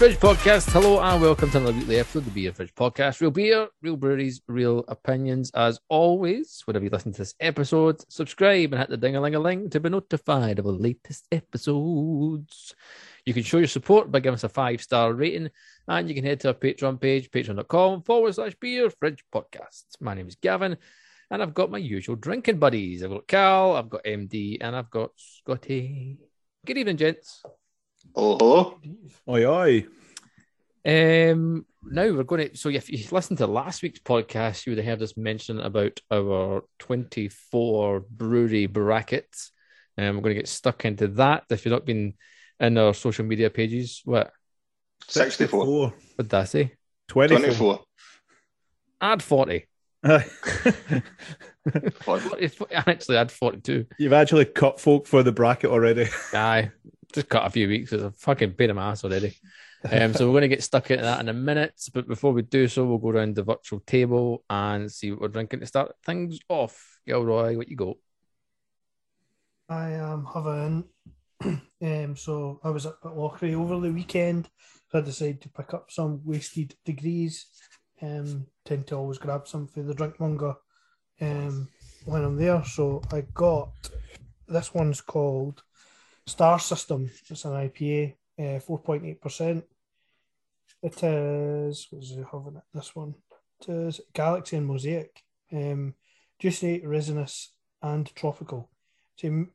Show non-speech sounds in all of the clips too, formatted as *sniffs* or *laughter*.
Fridge Podcast. Hello and welcome to another weekly episode of the Beer Fridge Podcast. Real beer, real breweries, real opinions. As always, whenever you listen to this episode, subscribe and hit the ding a ling a ling to be notified of the latest episodes. You can show your support by giving us a five star rating, and you can head to our Patreon page, patreon.com forward slash beer fridge podcast. My name is Gavin, and I've got my usual drinking buddies. I've got Cal, I've got MD, and I've got Scotty. Good evening, gents. Hello. Oi, oi. Um, now we're going to. So, if you listened to last week's podcast, you would have heard us mention about our 24 brewery brackets. And um, we're going to get stuck into that. If you've not been in our social media pages, what? 64. What did I say? 24. 24. Add 40. *laughs* *laughs* Aye. I actually add 42. You've actually cut folk for the bracket already. Aye, just cut a few weeks. It's a fucking pain in my ass already. Um, so we're going to get stuck into that in a minute. But before we do so, we'll go around the virtual table and see what we're drinking to start things off. Gilroy, what you got? I am having. *clears throat* um, so I was at Lockery over the weekend. So I decided to pick up some wasted degrees. Um, tend to always grab some for the drink drinkmonger um, when I'm there. So I got this one's called Star System. It's an IPA, uh, four point eight percent. It is what is it having it? This one. It is Galaxy and Mosaic. Um, juicy, resinous, and tropical. So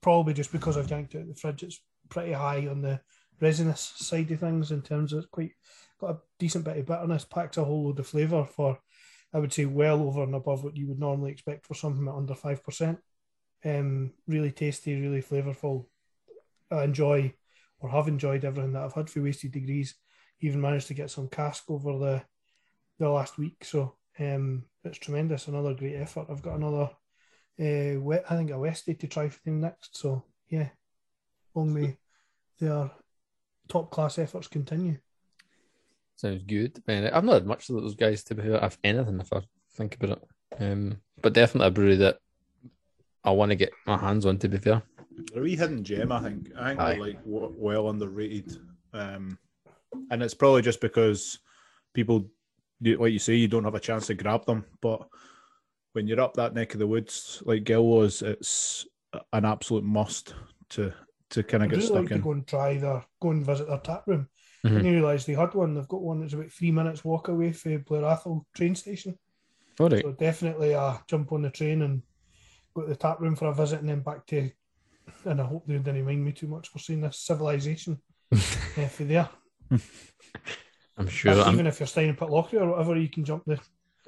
probably just because I've yanked it out the fridge, it's pretty high on the resinous side of things in terms of quite got a decent bit of bitterness, packs a whole load of flavour for I would say well over and above what you would normally expect for something at under five percent. Um, really tasty, really flavourful. I enjoy or have enjoyed everything that I've had for wasted degrees. Even managed to get some cask over the the last week, so um, it's tremendous. Another great effort. I've got another uh, wet, I think a Westie to try for them next. So yeah, long may their top class efforts continue. Sounds good. Man, I've not had much of those guys to be fair, if anything, if I think about it. Um, but definitely a brewery that I want to get my hands on. To be fair, A wee hidden gem, I think. I think Aye. they're like w- well underrated, um, and it's probably just because people, you- like you say, you don't have a chance to grab them. But when you're up that neck of the woods, like Gil was, it's an absolute must to to kind of get really stuck like to in. go and try their go and visit their tap room. I Mhm. didn't realise they had one. They've got one that's about three minutes walk away from Blair Atholl train station. all right. So definitely uh jump on the train and go to the tap room for a visit and then back to and I hope they didn't mind me too much for seeing this civilization uh, *laughs* for there. I'm sure. But I'm, even if you're staying in Pitlochry or whatever, you can jump the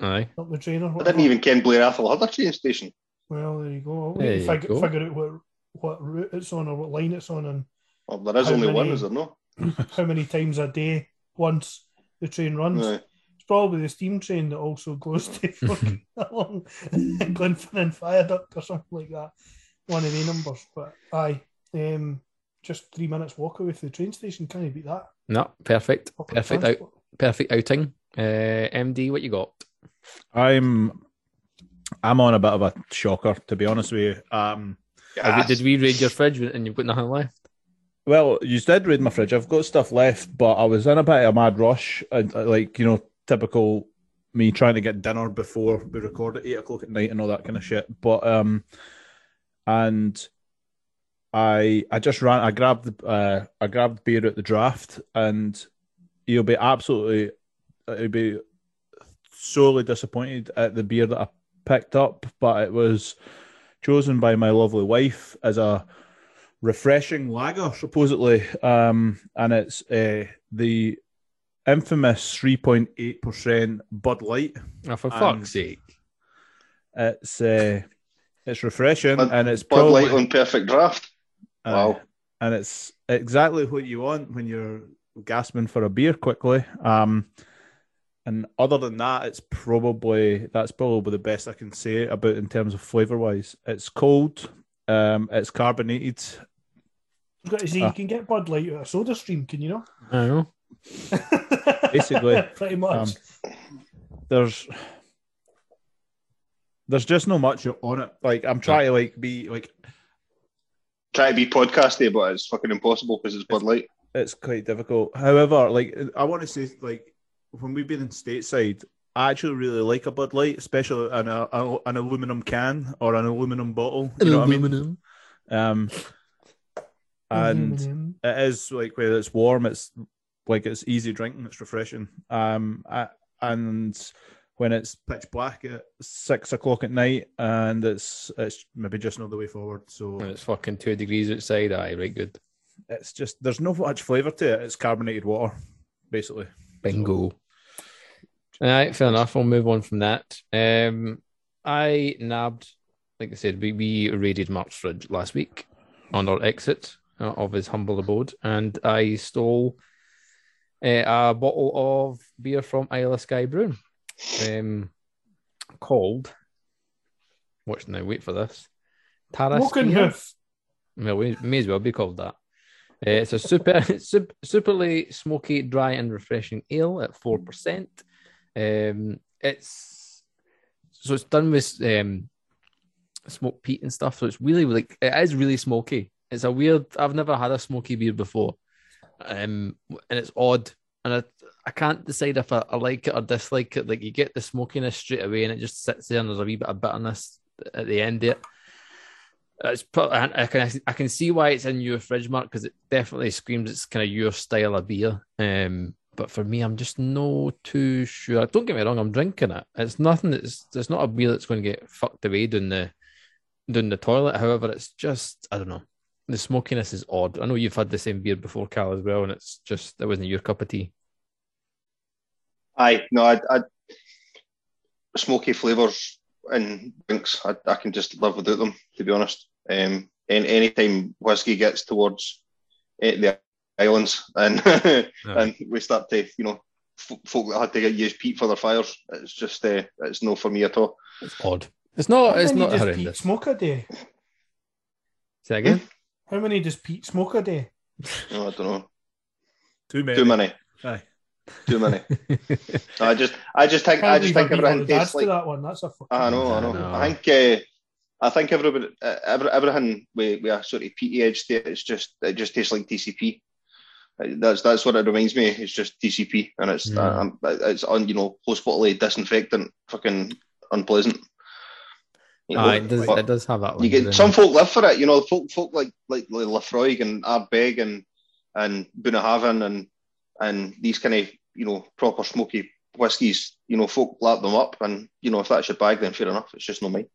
aye. jump the train or I didn't even ken Blair Atholl had a train station. Well, there you go. I'll There need to you figure, go. figure out what what route it's on or what line it's on and Well, there is only many- one, is there no? *laughs* how many times a day once the train runs. Aye. It's probably the steam train that also goes *laughs* to fucking along Glenfinnan Viaduct or something like that. One of the numbers. But aye, um, just three minutes walk away from the train station. Can you beat that? No, perfect. Public Perfect out, perfect outing. Uh, MD, what you got? I'm I'm on a bit of a shocker, to be honest with you. Um, Have you- did we raid your fridge and you've got nothing left? Well, you did raid my fridge. I've got stuff left, but I was in a bit of a mad rush, and uh, like you know, typical me trying to get dinner before we record at eight o'clock at night and all that kind of shit. But um, and I I just ran. I grabbed the uh I grabbed beer at the draft, and you'll be absolutely you'll be sorely disappointed at the beer that I picked up, but it was chosen by my lovely wife as a refreshing lager, supposedly, um, and it's uh, the infamous three point eight percent Bud Light. Oh, for fuck's sake. It's uh, it's refreshing, Bud- and it's Bud probably Light on perfect draft. uh, Wow. and it's exactly what you want when you're gasping for a beer quickly. Um, and other than that, it's probably that's probably the best I can say about in terms of flavor wise. It's cold, um, it's carbonated. I've got to say, Ah. you can get Bud Light out of Soda Stream, can you not? I know. *laughs* Basically, pretty much. um, There's there's just no much on it. Like I'm trying to like be like Try to be podcasty, but it's fucking impossible because it's Bud Light. it's quite difficult. However, like I want to say, like when we've been in stateside, I actually really like a Bud Light, especially in a, a- an aluminum can or an aluminum bottle. You know what I mean? Um, and Aluminum. it is like when it's warm, it's like it's easy drinking, it's refreshing. Um, I, and when it's pitch black at six o'clock at night, and it's it's maybe just not the way forward. So And it's fucking two degrees outside. Aye, right, good. it's just there's no much flavour to it. It's carbonated water, basically. Bingo. All right, fair enough. We'll move on from that. Um, I nabbed, like I said, we, we raided Mark's fridge last week on our exit uh, of his humble abode, and I stole uh, a bottle of beer from Isle of Skye Brewing, um, called. Watch now, wait for this. Tara Smoking Spear. hoof. Well, we may as well be called that. Uh, it's a super, *laughs* super, superly smoky, dry, and refreshing ale at four percent. Um, it's so it's done with um, smoked peat and stuff. So it's really like it is really smoky. It's a weird. I've never had a smoky beer before, um, and it's odd. And I, I can't decide if I, I like it or dislike it. Like you get the smokiness straight away, and it just sits there, and there's a wee bit of bitterness at the end there. It's pro- I I can I can see why it's in your fridge, Mark, because it definitely screams it's kind of your style of beer. Um, but for me, I'm just no too sure. Don't get me wrong, I'm drinking it. It's nothing that's it's not a beer that's going to get fucked away down the down the toilet. However, it's just I don't know. The smokiness is odd. I know you've had the same beer before, Cal, as well, and it's just it wasn't your cup of tea. Aye, no, I, I smoky flavours in drinks. I, I can just live without them, to be honest. Um, and anytime whiskey gets towards eh, the islands and *laughs* and we start to, you know, f- folk that had to get use peat for their fires, it's just uh, it's no for me at all. It's odd. It's not. How It's many not does Pete horrendous. smoke a day? Say again. How many does Pete smoke a day? No, I don't know. Too many. Too many. Aye. Too many. I just I just think I Can't just believe think everything all the dads tastes like that one. That's a fucking I know, I know. I. I think uh, I think everybody, uh, every, everything with, with a sort of peaty edge to it, it's just it just tastes like TCP. Uh, That's that's what it reminds me. It's just TCP, and it's Yeah. um, it's on you know post bodily disinfectant, fucking unpleasant. You know, Aye, it does. It does have that. you get some it? folk live for it. You know, folk folk like like, like Laphroaig and Ardbeg and and Bunnahabhain and and these kind of you know proper smoky whiskies. You know, folk lap them up, and you know if that's your bag, then fair enough. It's just not mine.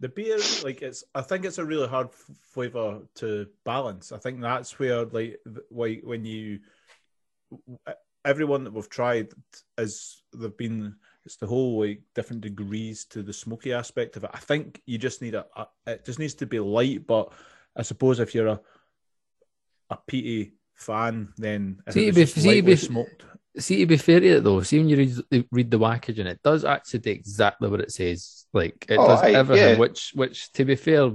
The beer, like it's, I think it's a really hard f- flavor to balance. I think that's where, like, th- like when you, everyone that we've tried is they've been, it's the whole like different degrees to the smoky aspect of it. I think you just need a, a it just needs to be light. But I suppose if you're a, a peaty fan, then if See, it was be- see, lightly be- smoked. See, to be fair to it though, see when you read, read the packaging, and it does actually do exactly what it says. Like it Oh, does aye, everything. yeah. Which, which, to be fair,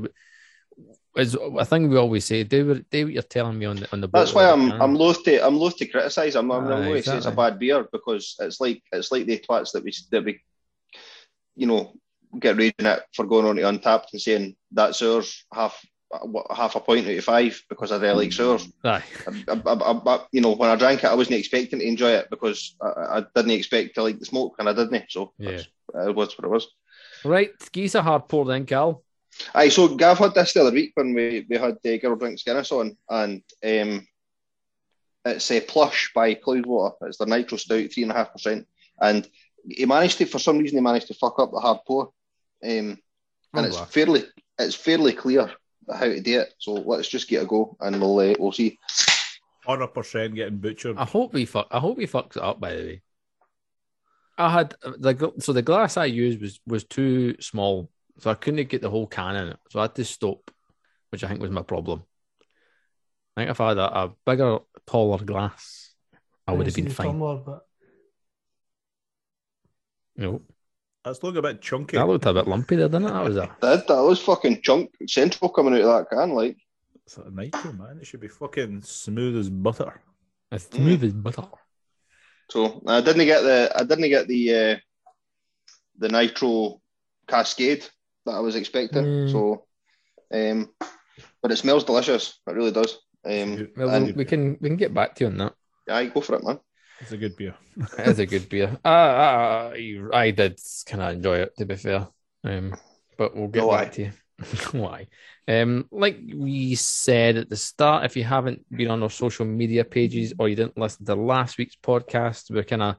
is a thing we always say. Do what, do what you're telling me on the on the. That's why I'm. I'm loath to I'm loath to criticise. I'm I'm not going to say it's a bad beer because it's like it's like the twats that we that we, you know, get raging at for going on to Untappd and saying that's ours half half a point out of five because I really like mm, sours. Aye. I, I, I, I- you know, when I drank it, I wasn't expecting to enjoy it because I, I didn't expect to like the smoke, and I didn't. So Yeah. that's, it was what it was. Right, geese a hard pour then, Cal. Aye, so Gav had this the other week when we, we had uh, Girl Drinks Guinness on, and um, it's a plush by Cloudwater. It's the nitro stout, three and a half percent, and he managed to, for some reason, he managed to fuck up the hard pour, um, and it's Oh, wow. fairly it's fairly clear how to do it. So let's just get a go, and we'll uh, we'll see. Hundred percent getting butchered. I hope we fuck. I hope he fucks it up. By the way, I had the gl- so the glass I used was was too small, so I couldn't get the whole can in it. So I had to stop, which I think was my problem. I think if I had a, a bigger, taller glass, I would have been fine. tumbler, but No, That's looking a bit chunky. that looked a bit lumpy there, didn't it? That was a That that was fucking chunk central coming out of that can, like. It's a nitro, man. It should be fucking smooth as butter. as smooth as butter. So I didn't get the I didn't get the uh, the nitro cascade that I was expecting. Mm. So, um, but it smells delicious. It really does. Um, Well, and we can we can get back to you on that. I go for it, man. It's a good beer. *laughs* It is a good beer. Uh, uh, I did kind of enjoy it, to be fair. Um, but we'll get No, back why? to you. *laughs* Why? Um, like we said at the start, if you haven't been on our social media pages or you didn't listen to last week's podcast, we're kind of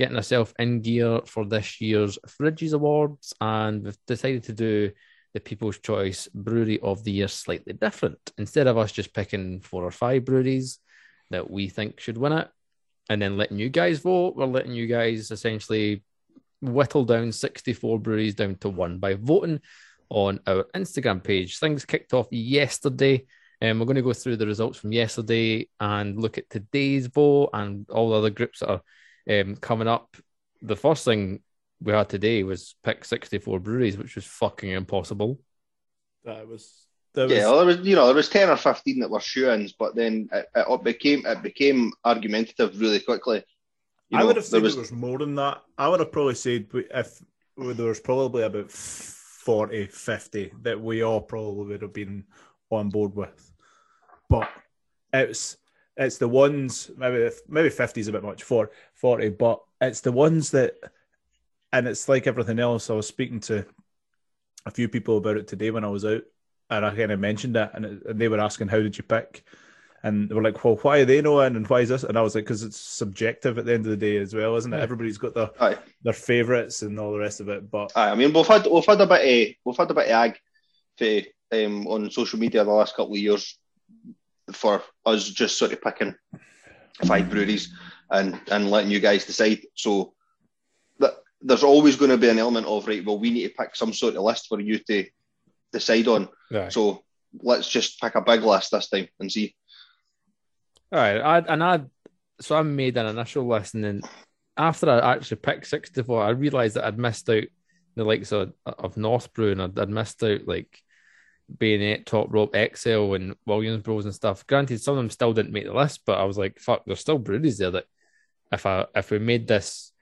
getting ourselves in gear for this year's Fridges Awards, and we've decided to do the People's Choice Brewery of the Year slightly different. Instead of us just picking four or five breweries that we think should win it, and then letting you guys vote, we're letting you guys essentially whittle down 64 breweries down to one by voting on our Instagram page. Things kicked off yesterday. And we're going to go through the results from yesterday and look at today's vote and all the other groups that are um, coming up. The first thing we had today was pick 64 breweries, which was fucking impossible. That was. That was Yeah, well, there was you know there was ten or fifteen that were shoe-ins, but then it, it became it became argumentative really quickly. You I know, would have said there was, there was more than that. I would have probably said we- if there was probably about 40, 50 that we all probably would have been on board with. But it's it's the ones maybe maybe 50 is a bit much for 40, but it's the ones that and it's like everything else. I was speaking to a few people about it today when I was out, and I kind of mentioned it, and, it, and they were asking, "How did you pick?" And they were like, "Well, why are they knowing, and why is this?" And I was like, "Because it's subjective at the end of the day as well, isn't it? Yeah. Everybody's got their aye, their favourites and all the rest of it." But aye. I mean, we've had we've had a bit of we've had a bit of ag for, um, on social media the last couple of years for us just sort of picking five breweries and and letting you guys decide. So that there's always going to be an element of right. Well, we need to pick some sort of list for you to decide on. Right. So let's just pick a big list this time and see. All right, I, and I so I made an initial list, and then after I actually picked sixty four, I realised that I'd missed out the likes of of North Brew, and I'd, I'd missed out like Bayonet, Top Rope, Excel, and Williams Bros and stuff. Granted, some of them still didn't make the list, but I was like, fuck, there's still breweries there that if I if we made this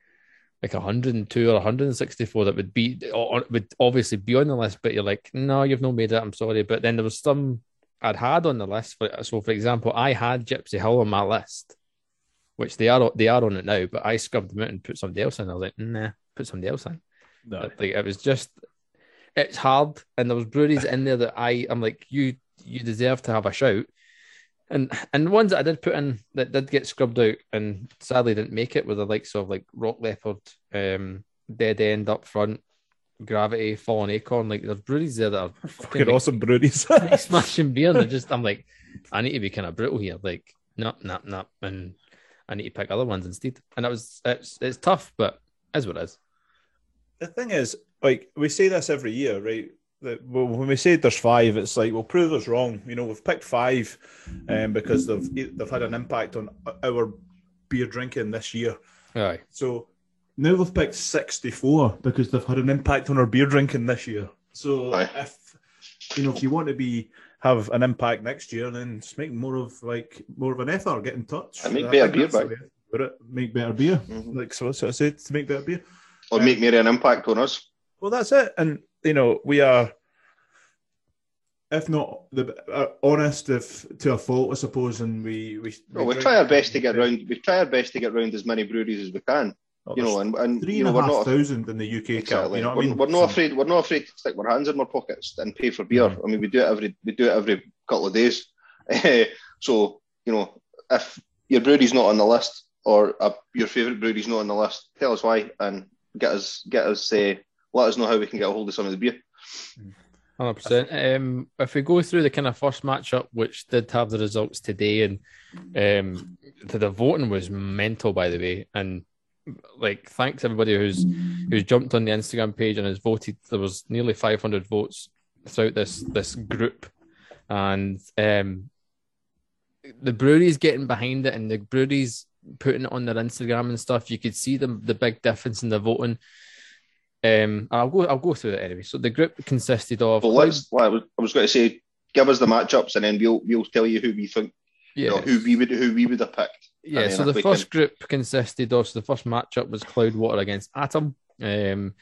like 102 or 164 that would be or would obviously be on the list, but you're like, no, you've not made it. I'm sorry, but then there was some I'd had on the list. For, so, for example, I had Gypsy Hill on my list, which they are they are on it now, but I scrubbed them out and put somebody else in. I was like, nah, put somebody else in. no, Like it was just, it's hard, and there was breweries in there that I I'm like, you you deserve to have a shout. And and the ones that I did put in that did get scrubbed out and sadly didn't make it were the likes of like Rock Leopard, um, Dead End up front, Gravity, Fallen Acorn. Like there's breweries there that are *laughs* fucking like, awesome breweries. *laughs* *laughs* smashing beer. And they're just I'm like, I need to be kind of brutal here. Like, no, no, no, and I need to pick other ones instead. And it was it's it's tough, but is what it is. the thing is, like we say this every year, right? That when we say there's five, it's like well, prove us wrong. You know, we've picked five, um, because they've they've had an impact on our beer drinking this year. Aye. So now we've picked sixty-four because they've had an impact on our beer drinking this year. So Aye. if you know, if you want to be have an impact next year, then just make more of like more of an effort. Get in touch. And make better beer that's back. way to put it. Make better beer. Mhm. Like so, that's what I said to make better beer. Or make more an impact on us. Well, that's it. And you know, we are, if not the uh, honest, if to a fault, I suppose, and we we Well, we drink- try our best to get round. We try our best to get round as many breweries as we can. Oh, You know, and, and three you and know a we're half not thousand in the UK. Cap, exactly. you know what we're, I mean? we're not afraid. We're not afraid to stick our hands in our pockets and pay for beer. Mhm. I mean, we do it every we do it every couple of days. *laughs* so you know, if your brewery's not on the list or uh, your favourite brewery's not on the list, tell us why and get us get us uh, let us know how we can get a hold of some of the beer. Hundred percent. Um, if we go through the kind of first matchup, which did have the results today, and um, the, the voting was mental, by the way, and like thanks everybody who's who's jumped on the Instagram page and has voted. There was nearly five hundred votes throughout this this group, and um, the breweries getting behind it, and the breweries putting it on their Instagram and stuff. You could see the the big difference in the voting. Um, I'll go. I'll go through it anyway. So the group consisted of. Well, let's. Well, I was, I was going to say, give us the matchups and then we'll we'll tell you who we think, you yeah, know, who we would who we would have picked. yeah. So the we first group consisted of. So the first matchup was Cloudwater against Atom. Um,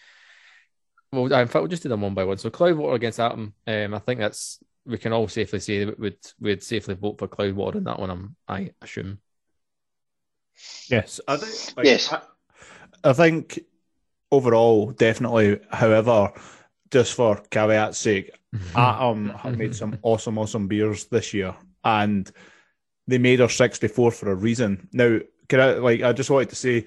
well, in fact, we'll just do them one by one. So Cloudwater against Atom. Um, I think that's we can all safely say that we'd we'd safely vote for Cloudwater in that one. I'm, I assume. Yes, I think. Like, Yes. I, I think overall, definitely. However, just for caveat's sake, mm-hmm. Atom have made some mm-hmm. awesome, awesome beers this year, and they made our 64 for a reason. Now, can I like? I just wanted to say,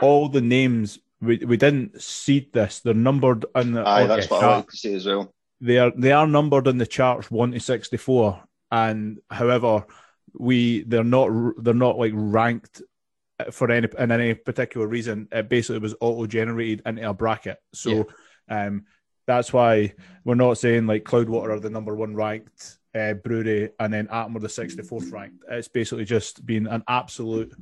all the names we, we didn't seed this. They're numbered in the. Aye, on that's what I chart. wanted to say as well. They are they are numbered in the charts one to 64, and however, we they're not they're not like ranked for any and any particular reason. It basically was auto generated into a bracket. So, um, that's why we're not saying like Cloudwater are the number one ranked uh, brewery and then Atom are the 64th ranked. It's basically just been an absolute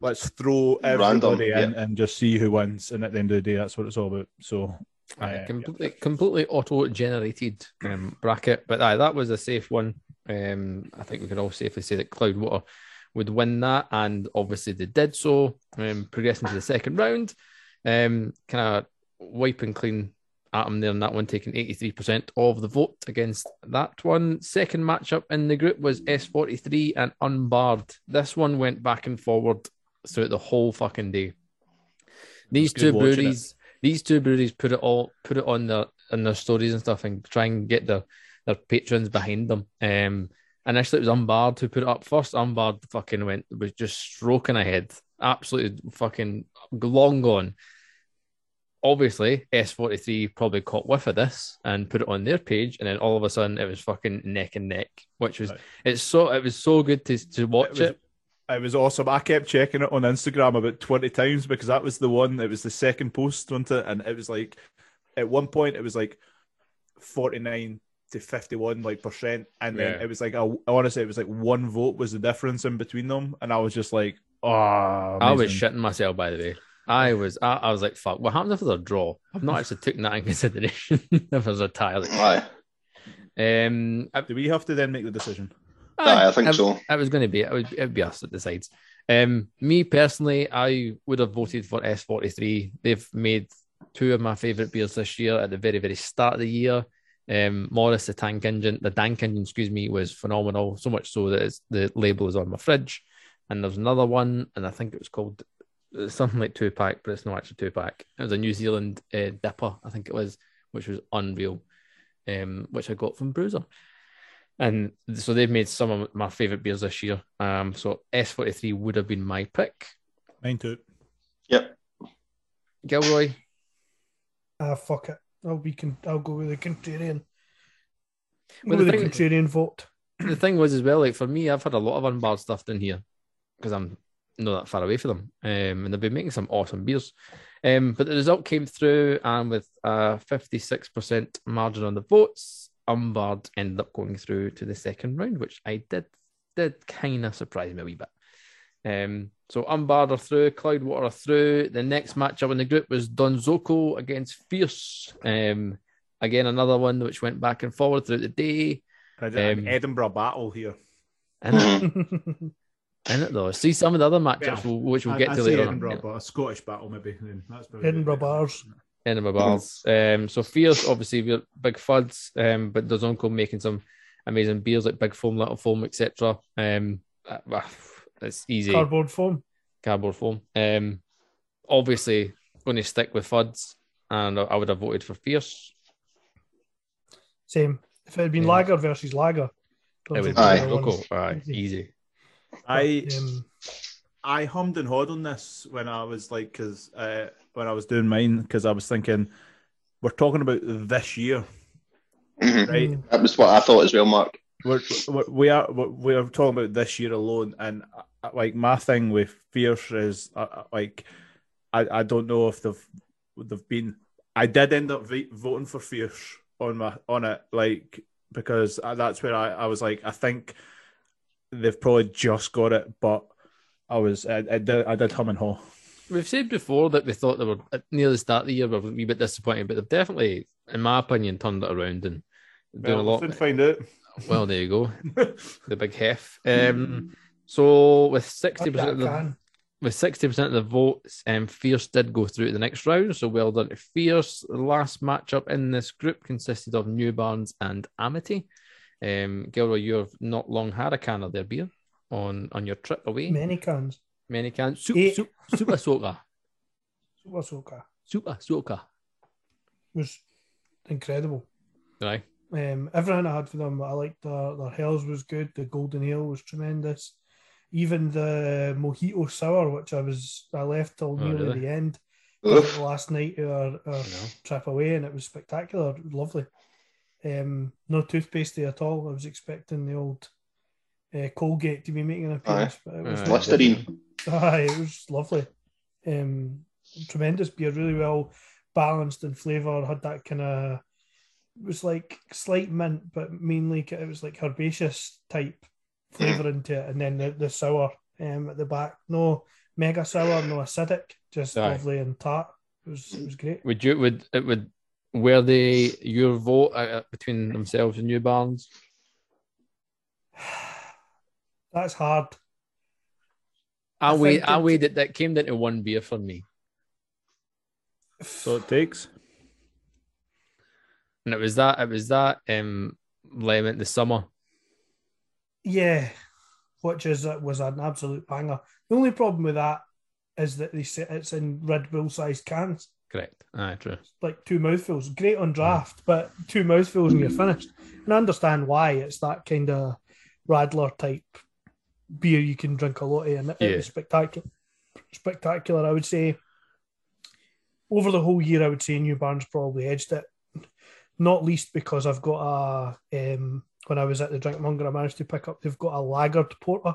let's throw Random, everybody in and just see who wins. And at the end of the day, that's what it's all about. So, uh, completely, completely auto-generated um, bracket, but aye, that was a safe one. Um, I think we can all safely say that Cloudwater would win that, and obviously they did so, um, progressing to the second round. Um, kind of wiping clean Atom there in that one, taking 83% of the vote against that one. Second matchup in the group was S43 and Unbarred. This one went back and forward throughout the whole fucking day. These two breweries, these two breweries put it all put it on their in their stories and stuff and try and get their their patrons behind them. Um initially it was Unbarred who put it up first. Unbarred fucking went was just stroking ahead. Absolutely fucking long gone. Obviously, S43 probably caught whiff of this and put it on their page, and then all of a sudden it was fucking neck and neck, which was Right. it's so it was so good to to watch was- it. It was awesome. I kept checking it on Instagram about 20 times because that was the one, it was the second post, wasn't it? And it was like, at one point, it was like 49 to 51 like percent. And then Yeah. it was like, I, I want to say it was like one vote was the difference in between them. And I was just like, oh, I was amazing. shitting myself, by the way. I was, I, I was like, "Fuck! What happens if there's a draw?" I've not actually taken that in *laughs* consideration. *laughs* if there's a tie, like, Aye, um, I, Do we have to then make the decision? aye, I think I, so. I was going to be, it would, it would be us that decides. Um, me personally, I would have voted for S43. They've made two of my favourite beers this year at the very, very start of the year. Um, Morris, the tank engine, the dank engine, excuse me, was phenomenal. So much so that it's, the label is on my fridge. And there's another one, and I think it was called uh, something like two pack, but it's not actually two pack. It was a New Zealand uh, dipper, I think it was, which was unreal, um, which I got from Bruiser. And so they've made some of my favorite beers this year. Um, so S43 would have been my pick. Mine too. Yep. Gilroy, Ah, fuck it. I'll be. Con- I'll go with the contrarian. Well, the with the contrarian vote. the thing was as well, like for me, I've had a lot of unbarred stuff down here because I'm not that far away from them, um, and they've been making some awesome beers. Um, but the result came through, and with a 56% margin on the votes, unbarred ended up going through to the second round, which I did did kind of surprise me a wee bit. Um, so unbarred are through, Cloudwater are through. The next matchup in the group was Donzoko against Fierce. Um, again, another one which went back and forward throughout the day. Um, an Edinburgh battle here. And Mhm. in *laughs* it though. See some of the other matchups, Yeah. we'll- which we'll I- get I to say later Edinburgh, on. but a Scottish battle maybe. then That's probably Edinburgh bars. Edinburgh Bars. Um, so Fierce, obviously, we're big fuds, um, but there's Uncle making some amazing beers like Big Foam, Little Foam, etc. Um, uh, well, it's easy Cardboard foam. cardboard foam. Um, obviously, going to stick with fuds, and I would have voted for Fierce. Same. If it had been Yeah. lager versus lager, It was Aye. Uncle. All right, Easy. easy. I Um, I hummed and hawed on this when I was like, because uh, when I was doing mine, because I was thinking, we're talking about this year, Mhm. right? That was what I thought as well, Mark. We're, we're we are we're, we're talking about this year alone, and uh, like my thing with Fierce is uh, like, I, I don't know if they've they've been. I did end up v- voting for Fierce on my on it, like because I, that's where I, I was like, I think they've probably just got it, but I was I, I did I did hum and haw. We've said before that we thought they were at near the start of the year, we were a wee bit disappointed, but they've definitely, in my opinion, turned it around and doing a lot. we'll soon find out. Well, there you go, *laughs* the big hef. Um, *laughs* so with sixty percent of the with sixty percent of the votes, um, Fierce did go through to the next round. So well done to Fierce. The last matchup in this group consisted of New Barns and Amity. Um, Gilroy, you've not long had a can of their beer on on your trip away. Many cans. Many cans. Soup, Eight. soup, Super Soca. *laughs* Super Soca Super Soca. was incredible. Right. Um, everything I had for them, I liked their, their Hells was good. The Golden Ale was tremendous. Even the Mojito Sour, which I was I left till Oh, nearly really? the end last night of our, our know. trip away, and it was spectacular. It was lovely. Um, no toothpasty at all. I was expecting the old uh, Colgate to be making an appearance, but it was Aye. Listerine. Aye, it was lovely. Um, tremendous beer, really well balanced in flavour. Had that kind of it was like slight mint, but mainly it was like herbaceous type flavour into it, and then the, the sour um, at the back. No mega sour, no acidic, just Aye. lovely and tart. It was it was great. Would you would it would were they your vote uh, between themselves and New Barns? *sighs* That's hard. I, I weighed think I it- weighed it that came down to one beer for me. So it takes. And it was that it was that um lemon the summer. Yeah, which is uh, was an absolute banger. The only problem with that is that they say it's in Red Bull sized cans. Correct. Aye, true. like two mouthfuls. Great on draft, but two mouthfuls and you're finished. And I understand why it's that kind of Radler type beer you can drink a lot of, and it, Yeah. was spectacular. Spectacular, I would say. Over the whole year, I would say New Barns probably edged it. Not least because I've got a um, when I was at the Drinkmonger, I managed to pick up. They've got a lagered porter,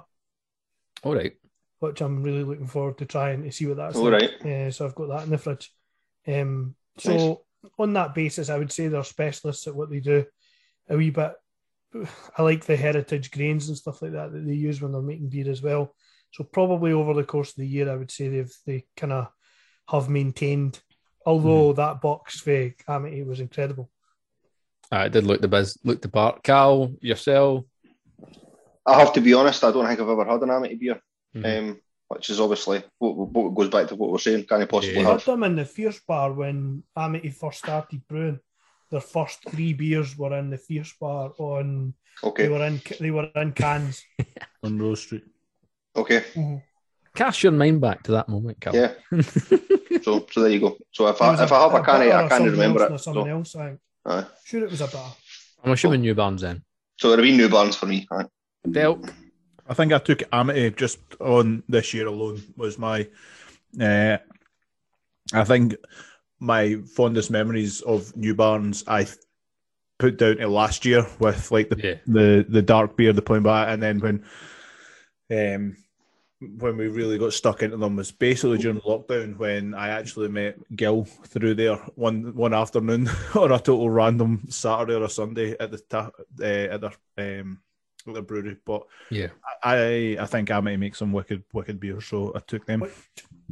All right. which I'm really looking forward to trying to see what that's All like. right. Uh, so I've got that in the fridge. Um, so on that basis, I would say they're specialists at what they do. A wee bit. I like the heritage grains and stuff like that that they use when they're making beer as well. So probably over the course of the year, I would say they've they kind of have maintained. Although that box for Amity was incredible. Uh, it did look the biz look the part. Cal, yourself. I have to be honest, I don't think I've ever had an Amity beer, Mhm. um, which is obviously what, what goes back to what we're saying. Can I possibly We Yeah. had have? them in the Fierce Bar when Amity first started brewing. Their first three beers were in the Fierce Bar on. Okay. They Okay, were in. They were in cans. *laughs* on Rose Street. okay, Cast your mind back to that moment, Cal. yeah. *laughs* So, so there you go. So if It I if I have a can, bitter I can't remember else or it. Something So, else, I think. Aye. Sure, it was a bar. I'm assuming New Barns then. so it'll be New Barns for me. Aye. Del, I think I took Amity just on this year alone was my. Uh, I think my fondest memories of New Barns I put down to last year with like the Yeah. the the dark beer, the plain bar, and then when um when we really got stuck into them was basically during lockdown when I actually met Gil through there one one afternoon *laughs* on a total random Saturday or a Sunday at the ta- uh, at their um at their brewery. But yeah. I I think Amity makes some wicked wicked beer, so I took them. Which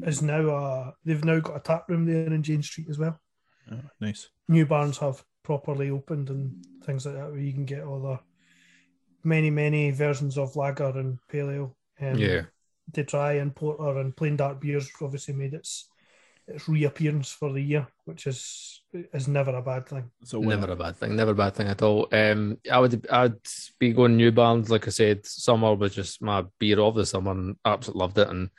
is now uh they've now got a tap room there in Jane Street as well. Yeah, nice. New barns have properly opened and things like that where you can get all the many many versions of lager and pale ale. Um, Yeah. To try and porter and plain dark beers obviously made its its reappearance for the year, which is is never a bad thing. So Never a bad thing. Never a bad thing at all. Um, I would I'd be going New Barns. Like I said, summer was just my beer of the summer, and absolutely loved it. And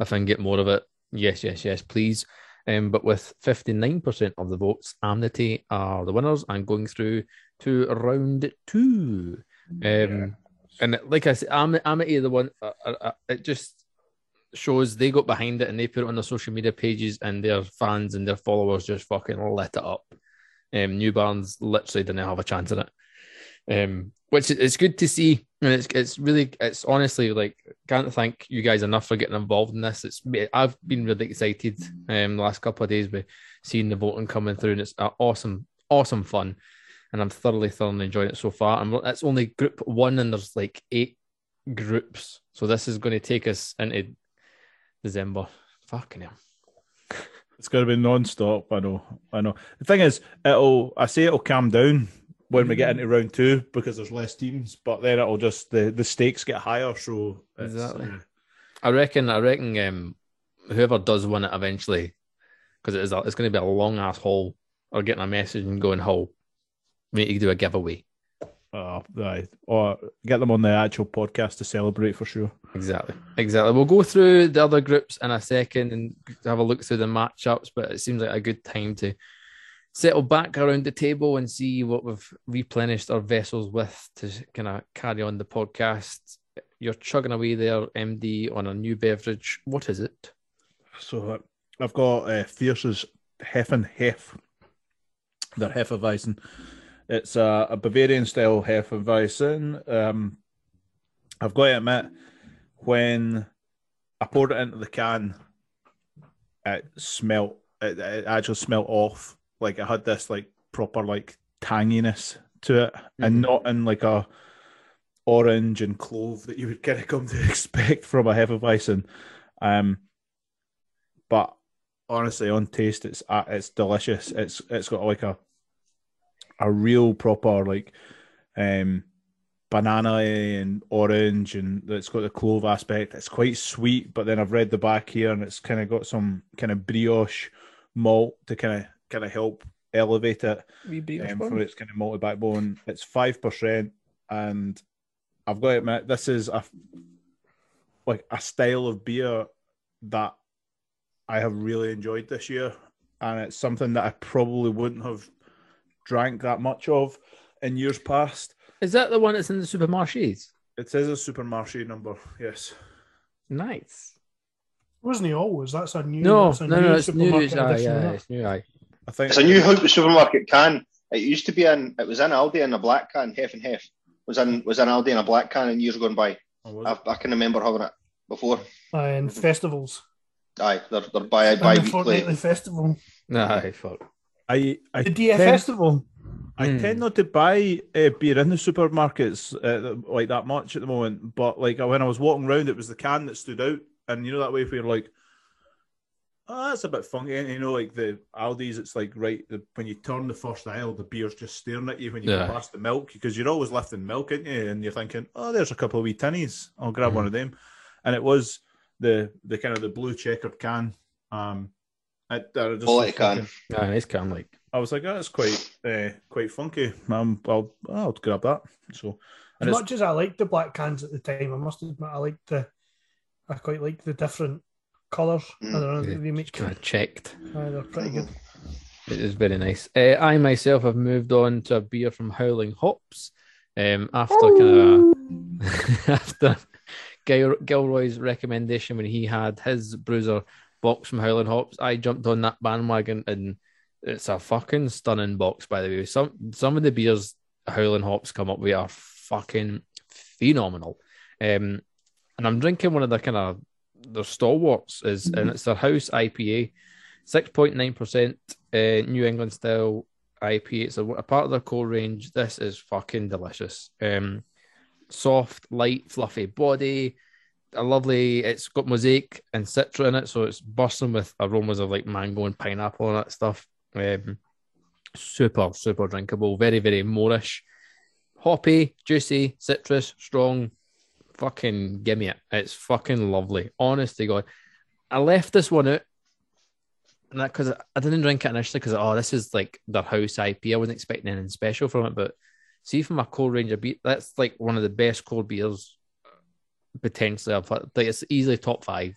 if I can get more of it, yes, yes, yes, please. Um, but with fifty nine percent of the votes, Amity are the winners. I'm going through to round two. Um, and like I said, I'm are the one. Uh, uh, uh, it just shows they got behind it and they put it on their social media pages, and their fans and their followers just fucking lit it up. Um, New Barns literally didn't have a chance at it. Um, which it's good to see, and it's it's really it's honestly like can't thank you guys enough for getting involved in this. It's I've been really excited um the last couple of days with seeing the voting coming through, and it's uh, awesome, awesome fun, and I'm thoroughly thoroughly enjoying it so far. And it's only group one, and there's like eight groups, so this is going to take us into December. Fucking hell. *laughs* It's going to be non-stop. I know. I know. The thing is, it'll. I say it'll calm down when we get into round two because there's less teams, but then it'll just the the stakes get higher. So Exactly. uh, I reckon. I reckon. Um, whoever does win it eventually, because it is. A, it's going to be a long ass haul, or getting a message and going, "Ho, we need to do a giveaway." uh, aye. or get them on the actual podcast to celebrate for sure. Exactly. Exactly. We'll go through the other groups in a second and have a look through the matchups, but it seems like a good time to settle back around the table and see what we've replenished our vessels with to kind of carry on the podcast. You're chugging away there, MD, on a new beverage. What is it? So uh, I've got uh, Fierce's Heffen Hef. They're Hefeweizen. It's a, a Bavarian style Hefeweizen. Um, I've got to admit, when I poured it into the can, it smelt. It, it actually smelt off. Like it had this like proper like tanginess to it, and Mhm. not in like a orange and clove that you would kind of come to *laughs* expect from a Hefeweizen. Um, but honestly, on taste, it's uh, it's delicious. It's it's got like a a real proper like um banana and orange and it's got the clove aspect. It's quite sweet, but then I've read the back here and it's kind of got some kind of brioche malt to kind of kind of help elevate it um, for its kind of malty backbone. It's five percent, and I've got to admit, this is a like a style of beer that I have really enjoyed this year, and it's something that I probably wouldn't have drank that much of in years past. Is that the one that's in the supermarchés? It says a supermarché number, yes. Nice. Wasn't he always? That's a new. No, that's a no, no, it's new. supermarket It's, edition, yeah, isn't it's new. Aye. I think It's a new Hope supermarket can. It used to be in. It was in Aldi in a black can. Hef and Hef was in was in Aldi in a black can in years gone by. Oh, I. I can remember having it before. Aye, and festivals. Aye, they're they're bi And bi weekly. festival. Aye, fuck. I I The DF tend- festival. I Hmm. tend not to buy uh, beer in the supermarkets uh, like that much at the moment, but like when I was walking around, it was the can that stood out, and you know that way where you're like, oh, that's a bit funky, and you know, like the Aldi's, it's like right the, when you turn the first aisle, the beer's just staring at you when you Yeah. go past the milk because you're always lifting milk, aren't you? And you're thinking, oh, there's a couple of wee tinnies, I'll grab Hmm. one of them, and it was the the kind of the blue checkered can. Um, I, I just Quality can. Aye, nice can like. I was like, oh, that's quite uh, quite funky. Um, I'll I'll grab that. So, As and it's, much as I liked the black cans at the time, I must admit I liked the. I quite like the different colours. I don't know. Yeah, They make Kind of checked. Aye, they're pretty good. *laughs* It is very nice. Uh, I myself have moved on to a beer from Howling Hops. Um, after kind of *laughs* after Gil- Gilroy's recommendation when he had his bruiser box from Howling Hops, I jumped on that bandwagon and it's a fucking stunning box. By the way, some some of the beers Howling Hops come up with are fucking phenomenal. Um, and I'm drinking one of the kind of their stalwarts is, and it's their house IPA, six point nine percent, uh, New England style IPA. It's a, a part of their core range. This is fucking delicious. Um, soft, light, fluffy body. A lovely. It's got mosaic and citra in it, so it's bursting with aromas of like mango and pineapple and that stuff. Um, super, super drinkable. Very, very moreish, Hoppy, juicy, citrus, strong. Fucking give me it. It's fucking lovely. Honest to God. I left this one out and that because I didn't drink it initially because oh this is like their house IP. I wasn't expecting anything special from it, but see from my cold range of beer, that's like one of the best cold beers potentially I've had. Like it's easily top five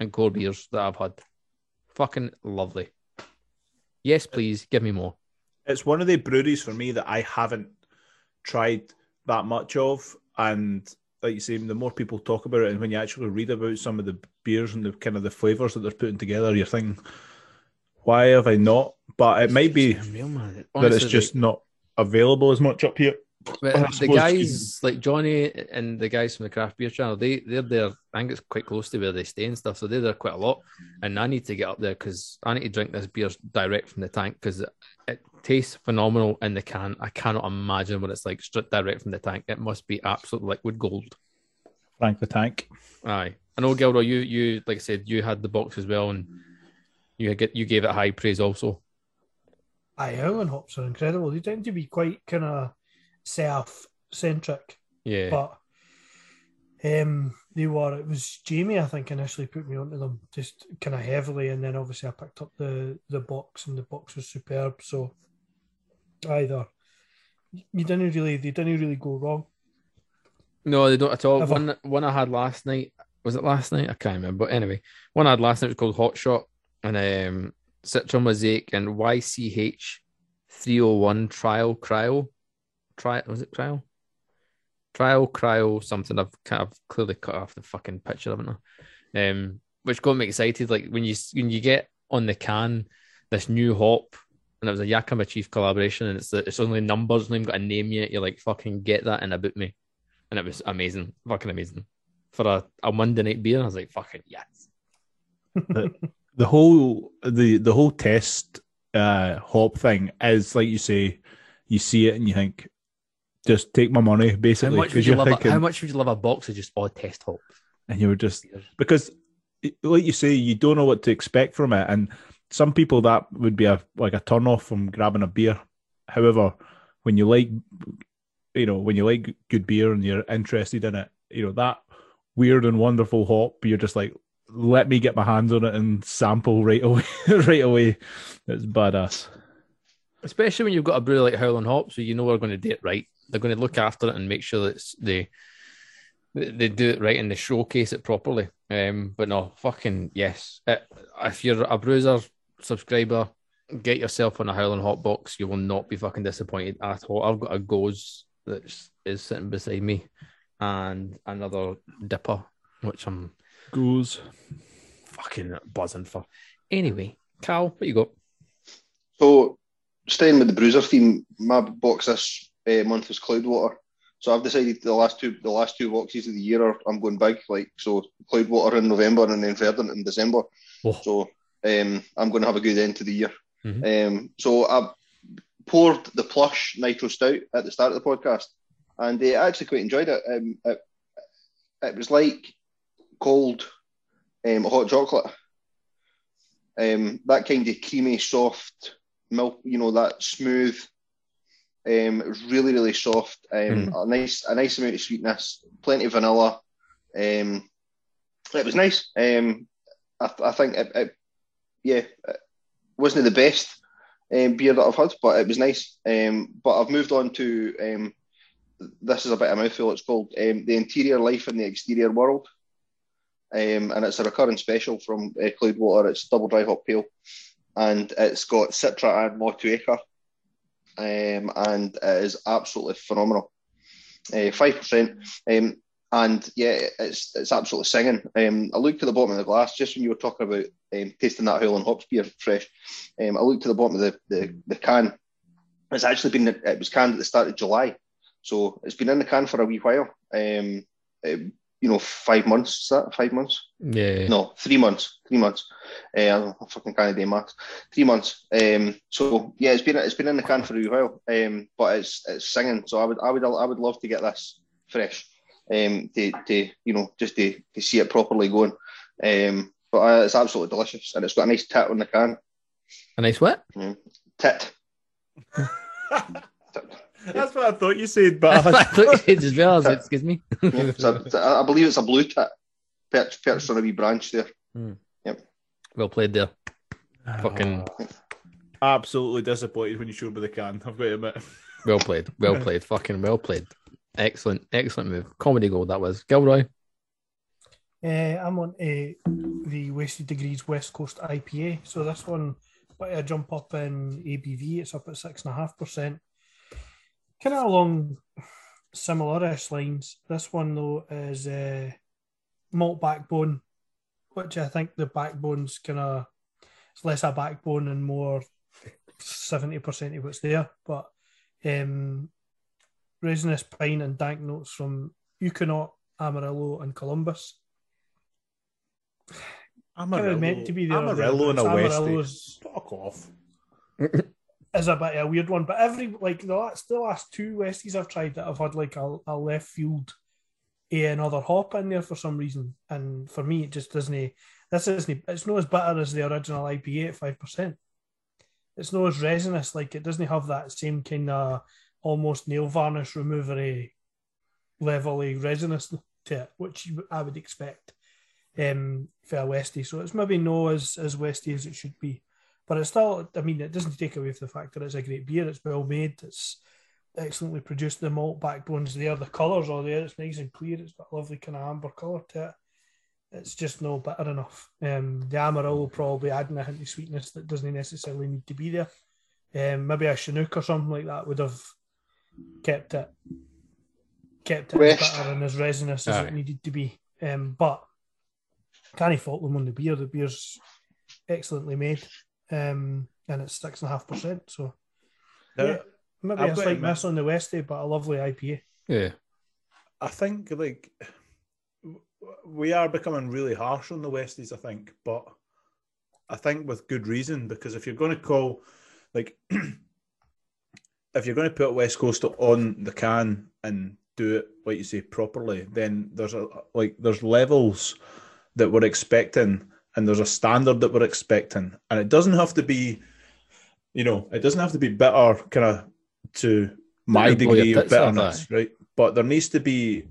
in core beers that I've had. Fucking lovely. Yes, please give me more. it's one of the breweries for me that I haven't tried that much of, and like you say, the more people talk about it, and when you actually read about some of the beers and the kind of the flavors that they're putting together, you're thinking, why have I not? But it might be It's real, man. that it's Honestly, just not available as much up here. But the suppose guys like Johnny and the guys from the craft beer channel, they they're there. I think it's quite close to where they stay and stuff, so they're there quite a lot. And I need to get up there because I need to drink this beer direct from the tank because it, it tastes phenomenal in the can. I cannot imagine what it's like straight direct from the tank. It must be absolute liquid gold. Frank the Tank. Aye, I know, Gilroy. You you like I said, you had the box as well, and you get you gave it high praise also. Aye, Howling hops are incredible. They tend to be quite kind of self-centric, Yeah, but um, they were. It was Jamie, I think, initially put me onto them just kind of heavily, and then obviously I picked up the the box, and the box was superb. So either you didn't really they didn't really go wrong. No, they don't at all. Ever. One one I had last night was it last night? I can't remember. But anyway, one I had last night was called Hot Shot, and um, Citron Mosaic and YCH three hundred one Trial Cryo, Trial was it Trial? Trial Cryo something. I've kind of clearly cut off the fucking picture of it now. Um, which got me excited. Like when you when you get on the can this new hop, and it was a Yakima Chief collaboration, and it's it's only numbers, it's not even got a name yet. You're like fucking get that and about me, and it was amazing, fucking amazing for a, a Monday night beer. I was like fucking yes. the whole the the whole test uh hop thing is like you say, you see it and you think, just take my money How basically much would you love? A, how much would you love a box of just odd test hops? and you were just because like you say you don't know what to expect from it and some people that would be a like a turn off from grabbing a beer however when you like you know when you like good beer and you're interested in it you know that weird and wonderful hop you're just like let me get my hands on it and sample right away *laughs* right away it's badass Especially when you've got a brewer like Howlin' Hop, so you know we're going to do it right. They're going to look after it and make sure that it's, they they do it right and they showcase it properly. Um, but no, fucking yes. Uh, if you're a bruiser subscriber, get yourself on a Howlin' Hot box. You will not be fucking disappointed at all. I've got a Goes that is sitting beside me, and another Dipper, which I'm goes fucking buzzing for. Anyway, Cal, what you got? So, staying with the Bruiser theme, my box this uh, month was Cloudwater. So I've decided the last two the last two boxes of the year are I'm going big. Like so, Cloudwater in November and then Verdant in December. Oh. So um, I'm going to have a good end to the year. Mhm. Um, so I poured the plush nitro stout at the start of the podcast, and uh, I actually quite enjoyed it. Um, it. It was like cold um, hot chocolate. Um, that kind of creamy, soft milk, you know, that smooth. Um, it was really, really soft. Um, A nice, a nice amount of sweetness, plenty of vanilla. Um, it was nice. Um, I, I think it, it, yeah, it wasn't the best um, beer that I've had, but it was nice. Um, but I've moved on to um, this is a bit of a mouthful. It's called um, the Interior Life in the Exterior World. Um, and it's a recurring special from uh, Cloudwater. It's double dry hop pale, and it's got Citra and Motueka, um, and it is absolutely phenomenal. Uh, Five percent, um, and yeah, it's it's absolutely singing. Um, I looked at the bottom of the glass just when you were talking about um, tasting that Howlin' Hops beer fresh. Um, I looked at the bottom of the, the, the can. It's actually been it was canned at the start of July, so it's been in the can for a wee while. Um, it- you know, five months. Is that five months? Yeah. No, three months. Three months. Uh, I fucking can't do maths. Three months. Um, so yeah, it's been it's been in the can for a while. Um, but it's it's singing. So I would I would I would love to get this fresh. Um, to to you know just to, to see it properly going. Um, but uh, it's absolutely delicious, and it's got a nice tit on the can. A nice what? Tit. *laughs* that's what i thought you said but I thought you said as well. I was *laughs* Excuse me. Yeah, it's a- it's a- I believe it's a blue tit. Perched, perched on a wee branch there. Yep. Well played there. Fucking absolutely disappointed when you showed me the can i've got to admit *laughs* well played. Well played. Fucking well played. Excellent. Excellent move. Comedy gold that was. Gilroy. Uh, I'm on uh, the Wasted Degrees West Coast IPA. So this one, quite a jump up in ABV. It's up at six and a half percent. Kind of along similar-ish lines. This one though is uh, malt backbone, which I think the backbone's kind of it's less a backbone and more seventy percent of what's there. But um, resinous pine and dank notes from Ekuanot, Amarillo, and Columbus. *sighs* Amarillo, Kinda meant to be there Amarillo and a thereabouts. Westie. Fuck off. *laughs* is a bit of a weird one. But every like the last the last two Westies I've tried that I've had like a, a left field a another hop in there for some reason. And for me it just doesn't this isn't it's not as bitter as the original IPA at five percent. It's not as resinous, like it doesn't have that same kind of almost nail varnish removery level of resinous to it, which I would expect um, for a Westie. So it's maybe no as as Westie as it should be but it's still i mean it doesn't take away from the fact that it's a great beer it's well made it's excellently produced. The malt backbones there, the colours are there. It's nice and clear. It's got a lovely kind of amber colour to it. It's just no bitter enough. Um, the Amarillo probably adding a hint of sweetness that doesn't necessarily need to be there. Um, maybe a Chinook or something like that would have kept it kept it as West. bitter and as resinous as Aye. it needed to be. Um, but can't fault them on the beer. The beer's excellently made, um, and it's six and a half percent. So yeah, maybe I've a slight admit- miss on the Westie, but a lovely IPA. Yeah. I think like we are becoming really harsh on the Westies. I think, but I think with good reason because if you're going to call like *clears throat* if you're going to put West Coast on the can and do it like you say properly, then there's a like there's levels that we're expecting and there's a standard that we're expecting, and it doesn't have to be, you know, it doesn't have to be bitter kind of to my Don't blow your degree of tits off, bitterness, right? But there needs to be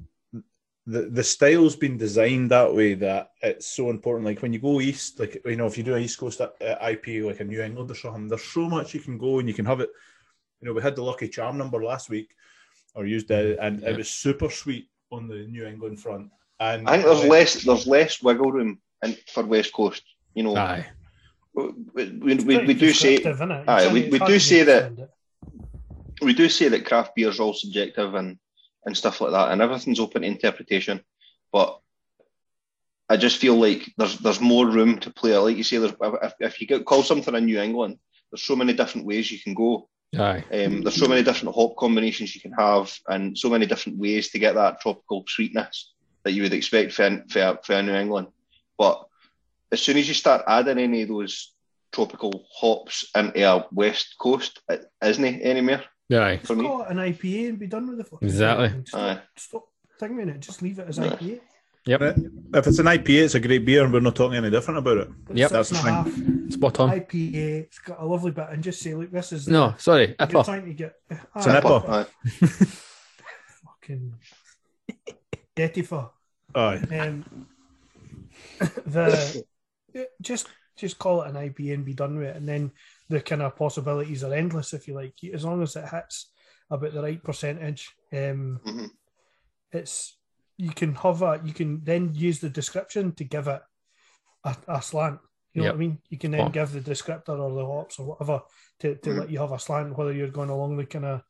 the the style's been designed that way that it's so important. Like when you go east, like you know, if you do an East Coast uh, IP like a New England or something, there's so much you can go and you can have it. You know, we had the Lucky Charm number last week, or used it, and Yeah. it was super sweet on the New England front. And I think there's less there's less wiggle room in, for West Coast. You know, Aye. we, we, we, we do say descriptive, innit? You aye, we- we do say that- we do say that craft beer is all subjective and and stuff like that, and everything's open to interpretation. But I just feel like there's there's more room to play. Like you say, there's, if, if you get call something in New England, there's so many different ways you can go. Aye. Um, there's so many different hop combinations you can have, and so many different ways to get that tropical sweetness that you would expect for, for, for New England. But as soon as you start adding any of those tropical hops into a West Coast, it isn't anymore Aye. for Just me. call it an IPA and be done with the fucking Exactly. thing. Stop, Aye. stop thinking it. Just leave it as Yeah. IPA. Yep. if it's an IPA, it's a great beer, and we're not talking any different about it. It's Yep. That's and a the half Spot on. IPA. It's got a lovely bit, and just say, look, this is No, sorry. You're Ipper. trying to get It's an Aye, Ipper. *laughs* Aye. fucking *laughs* Getifer. Aye. Um, the just just call it an IPA and be done with it, and then the kind of possibilities are endless if you like, as long as it hits about the right percentage. Um, Mhm. it's you can hover, you can then use the description to give it a, a slant. You know Yep. what I mean? You can then give the descriptor or the hops or whatever to, to Mhm. let you have a slant, whether you're going along the kind of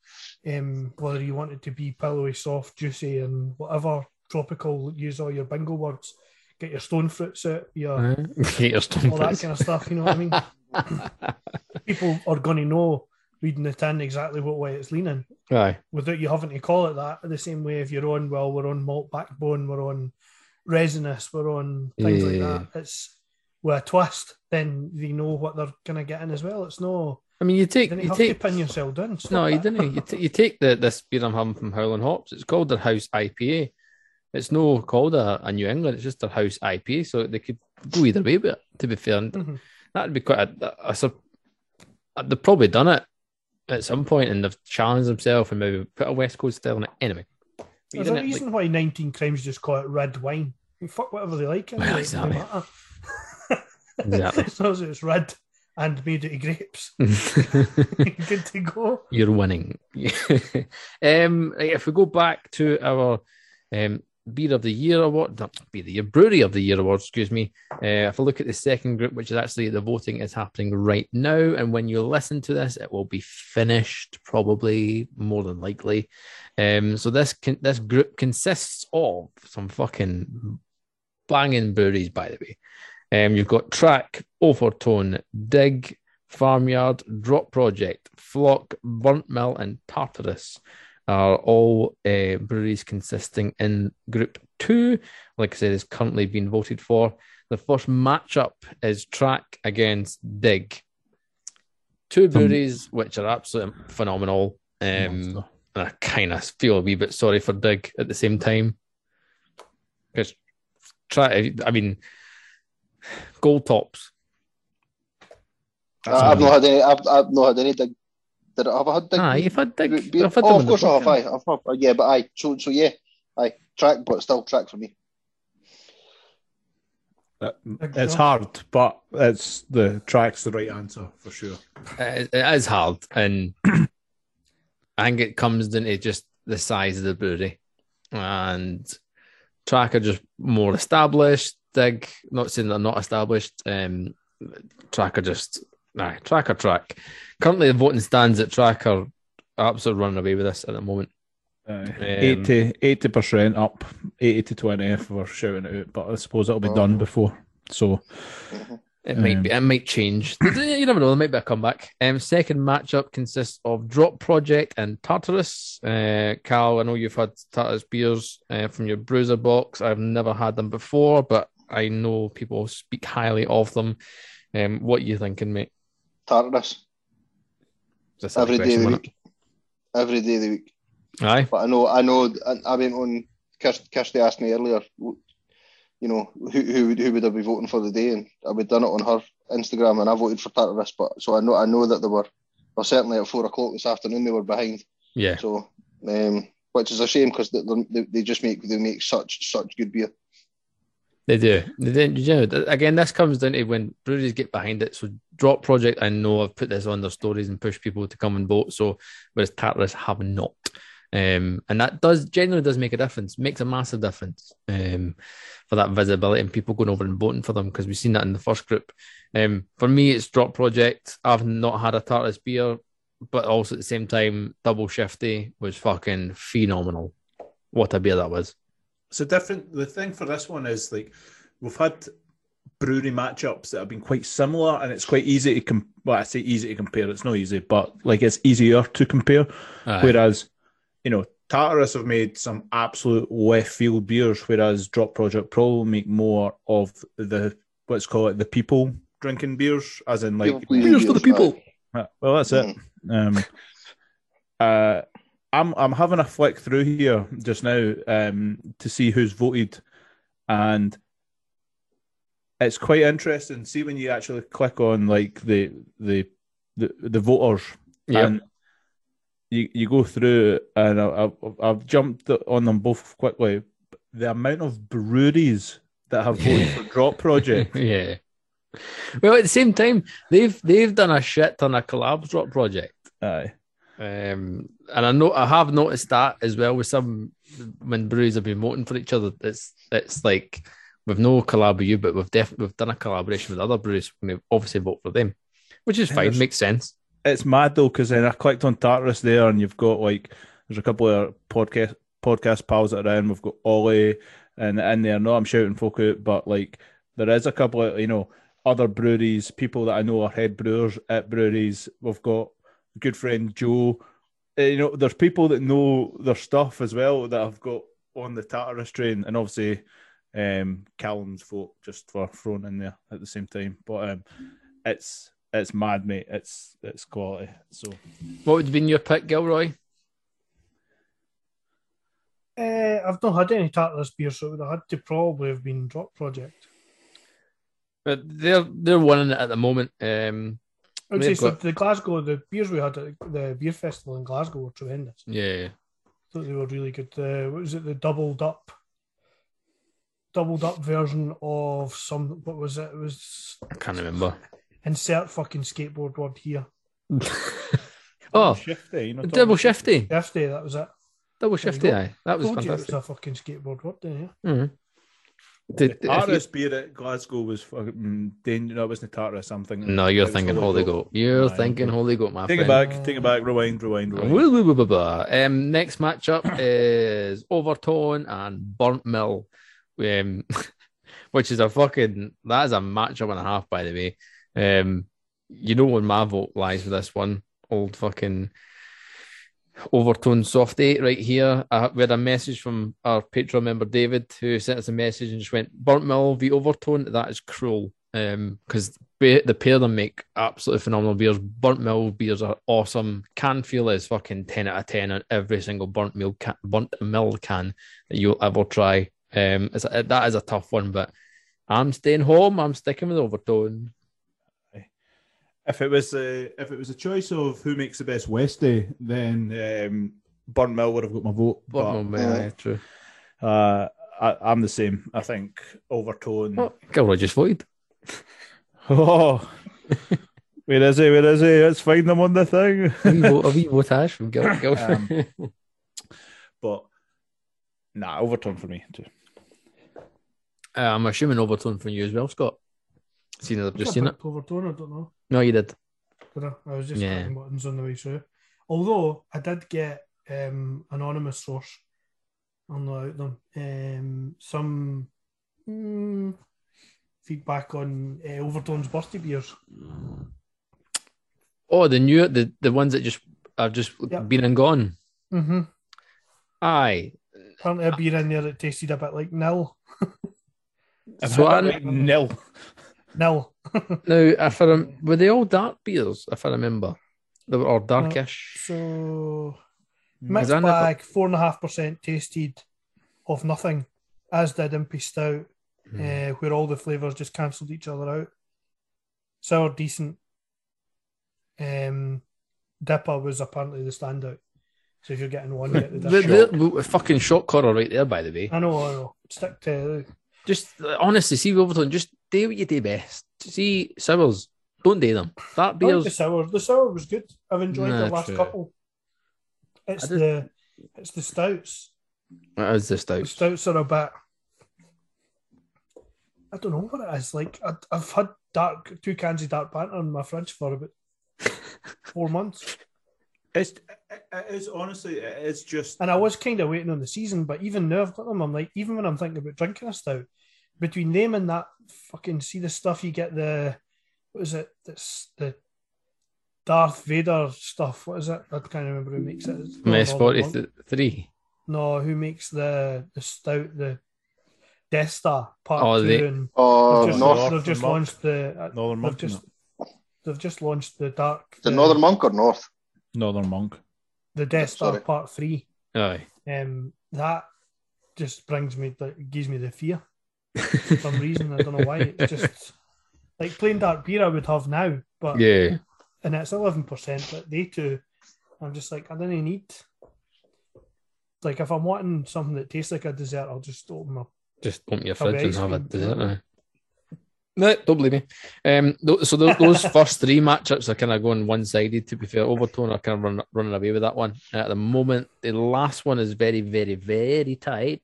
um, whether you want it to be pillowy, soft, juicy, and whatever tropical. Use all your bingo words. Get your stone fruits out, your *laughs* Get your stone all that kind of stuff. You know what I mean? *laughs* People are going to know reading the tin exactly what way it's leaning Aye. without you having to call it that. The same way if you're on, well, we're on malt backbone, we're on resinous, we're on things like that. It's with a twist, then they know what they're gonna get in as well. It's no, I mean, you you take you have take to pin yourself down. No, you didn't. You, t- you take the this beer I'm having from Howling Hops. It's called their House IPA. It's no called a, a New England. It's just their House IPA. So they could go either way with it. To be fair, and Mhm. that'd be quite a, a, sup- They've probably done it at some point and they've challenged themselves and maybe put a West Coast style on it anyway. There's a didn't, like- reason why 19 crimes just call it red wine. You fuck whatever they like. Well, it exactly. matter. Exactly. as long as it's red and made out of grapes, *laughs* *laughs* good to go. You're winning. *laughs* um, if we go back to our um, Beer of the Year award, not Beer of the Year, Brewery of the Year award, excuse me. Uh, if I look at the second group, which is actually the voting is happening right now, and when you listen to this, it will be finished probably more than likely. Um, so this con- this group consists of some fucking banging breweries, by the way. Um, you've got Track, Overtone, Dig, Farmyard, Drop Project, Flock, Burnt Mill, and Tartarus are all uh, breweries consisting in Group 2. Like I said, is currently being voted for. The first matchup is Track against Dig. Two breweries which are absolutely phenomenal. Um, and I kind of feel a wee bit sorry for Dig at the same time. Because try, I mean, gold tops. Uh, I've not had any. I've, I've not had any dig. Did I have I had dig? Ah, you've had Dig. beer? I've had oh, of course I have. Aye, I've not, yeah, but I so so yeah, I track, but still track for me. It's hard, but it's the track's the right answer for sure. It, it is hard, and I think it comes down to just the size of the brewery, and Track are just more established. Dig, not saying they're not established. Um, Track are just nah, Track or Track. Currently, the voting stands at Track are absolutely running away with this at the moment. Uh, 80 percent up, eighty to twenty if we're shouting it out. But I suppose it'll be done Oh. before. So. It might be. It might change. *clears throat* you never know. There might be a comeback. Um, second matchup consists of Drop Project and Tartarus. Uh, Cal, I know you've had Tartarus beers uh, from your Bruiser box. I've never had them before, but I know people speak highly of them. Um, what are you thinking, mate? Tartarus every day of the week, every day of the week. Aye. But I know, I know, I, I went on. Kirsty, Kirsty asked me earlier, you know, who who would who would I be voting for the day, and I would done it on her Instagram, and I voted for Tartarus. But so I know, I know that they were, well, certainly at four o'clock this afternoon they were behind. Yeah. So, um, which is a shame because they, they they just make they make such such good beer. They do. They do. You know, again, this comes down to when breweries get behind it. So, Drop Project, I know I've put this on their stories and pushed people to come and vote. So, whereas Tartarus have not. Um, and that does generally does make a difference, makes a massive difference um, for that visibility and people going over and voting for them because we've seen that in the first group. Um, for me, it's Drop Project. I've not had a Tartarus beer, but also at the same time, Double Shifty was fucking phenomenal. What a beer that was. So different. The thing for this one is like we've had brewery matchups that have been quite similar, and it's quite easy to com- well, I say easy to compare. It's not easy, but like it's easier to compare. Aye. Whereas, you know, Tartarus have made some absolute left field beers, whereas Drop Project Pro make more of the let's call it the people drinking beers, as in like People beers for the people. Uh, Well, that's it. Um, uh, I'm I'm having a flick through here just now um, to see who's voted, and it's quite interesting. See when you actually click on like the the the, the voters, Yep. and you you go through, and I, I've, I've jumped on them both quickly. The amount of breweries that have voted *laughs* for Drop Project. *laughs* yeah. Well, at the same time, they've they've done a shit ton of collabs drop project. Aye. Um, and I know I have noticed that as well with some when breweries have been voting for each other. It's it's like we've no collab with you, but we've definitely we've done a collaboration with other breweries. We obviously vote for them, which is fine, makes sense. it's mad though because then I clicked on Tartarus there, and you've got like there's a couple of podcast podcast pals that are in. We've got Ollie and in there. No, I'm shouting folk out, but like there is a couple of you know other breweries, people that I know are head brewers at breweries. We've got good friend Joe. Uh, You know, there's people that know their stuff as well that I've got on the Tartarus train, and obviously um Callum's folk just for thrown in there at the same time. But um it's it's mad, mate. It's it's quality. So What would have been your pick, Gilroy? Uh, I've not had any Tartarus beer, so it would have had to probably have been Drop Project. But they're they're winning it at the moment. Um, I would say so. got- The Glasgow, the beers we had at the beer festival in Glasgow were tremendous. yeah, thought they were really good. Uh, what was it? The doubled up, doubled up version of some. What was it? It was I can't remember. insert fucking skateboard word here. *laughs* oh, shifty, you know, double shifty, Shifty. that was it. double shifty. Aye, that was Told you it was fantastic. a fucking skateboard word, didn't you? The Did- you- Tartarus beer at Glasgow was fucking dangerous. No, it wasn't Tartarus. I'm thinking. No, you're thinking Holy Goat. You're Aye, thinking. Holy Goat, my Take it friend. back. Take it back. Rewind. Rewind. Rewind. Woo, woo, woo, woo, woo. Um, next matchup *coughs* is Overtone and Burnt Mill, um, *laughs* which is a fucking that is a matchup and a half, by the way. Um, you know when my vote lies with this one, old fucking Overtone softy right here. I, we had a message from our Patreon member David who sent us a message and just went Burnt Mill v Overtone. That is cruel. Um, because the pair of them make absolutely phenomenal beers. Burnt Mill beers are awesome. Can feel is fucking ten out of ten on every single burnt mill can, burnt mill can that you'll ever try. Um, a, that is a tough one, but I'm staying home. I'm sticking with Overtone. If it was a if it was a choice of who makes the best Westie, then um, Burnt Mill would have got my vote. Burnt but, Mill, yeah. true. uh, I, I'm the same. I think Overtone. Oh, Gilroy just voted. *laughs* Oh, Where is he? Where is he? Let's find him on the thing. *laughs* A wee, vo- a wee votage from Gil. *laughs* Gil. Um, but nah, overturn for me too. Uh, I'm assuming overtone from you as well, Scott. Seen it, I've just I seen it. picked Overtone, I don't know. No, you did. Did I? I was just Yeah. clicking buttons on the way through. Although I did get um, anonymous source. I'll know out them. Um, some mm, feedback on uh, Overtone's birthday beers. Oh, the new the the ones that just have just Yep. been and gone. Mm-hmm. Aye. Apparently, a beer in there that tasted a bit like nil. So I- Like nil. Nil. *laughs* Now, if I rem- were they all dark beers? If I remember, they were all darkish. So Is mixed that not- bag, four and a half percent tasted of nothing, as did Impy Stout, Hmm. uh, where all the flavors just cancelled each other out. Sour decent. Um, Dipper was apparently the standout. So if you're getting one, you get the The, Dipper. the, the fucking shot caller right there, by the way. I know, I know. Stick to Just honestly, see Wolverton. Just do what you do best. See sours, don't do them. That I like beers. the sour. The sour was good. I've enjoyed Nah, the last true. couple. It's the it's the stouts. That is the The stout. stouts are a bit. I don't know what it is. Like I, I've had dark two cans of dark banter in my fridge for about *laughs* four months, It's it is honestly it is just and I was kind of waiting on the season. But even now I've got them. I'm like, even when I'm thinking about drinking a stout, between them and that fucking see the stuff you get the what is it? That's the Darth Vader stuff. What is it? I can't remember who makes it. It's not Mess Northern forty Monk. three. No, who makes the the stout the Death Star Part Oh, Two? they- and Oh, they've just, North. they've just Monk. launched the uh, Northern Monk. they've just they've just launched the dark The Northern Monk or North? Northern Monk. the Death Star Sorry. Part Three. Aye. Um, that just brings me that gives me the fear for some reason. I don't know why. It's just like plain dark beer I would have now, but yeah. and it's eleven percent. But they two, I'm just like I don't even need. Like if I'm wanting something that tastes like a dessert, I'll just open my Just open your fridge and have a dessert now. No, don't believe me. Um, so tho- those *laughs* first three matchups are kind of going one sided. To be fair, Overtone are kind of run, running away with that one at the moment. The last one is very, very, very tight,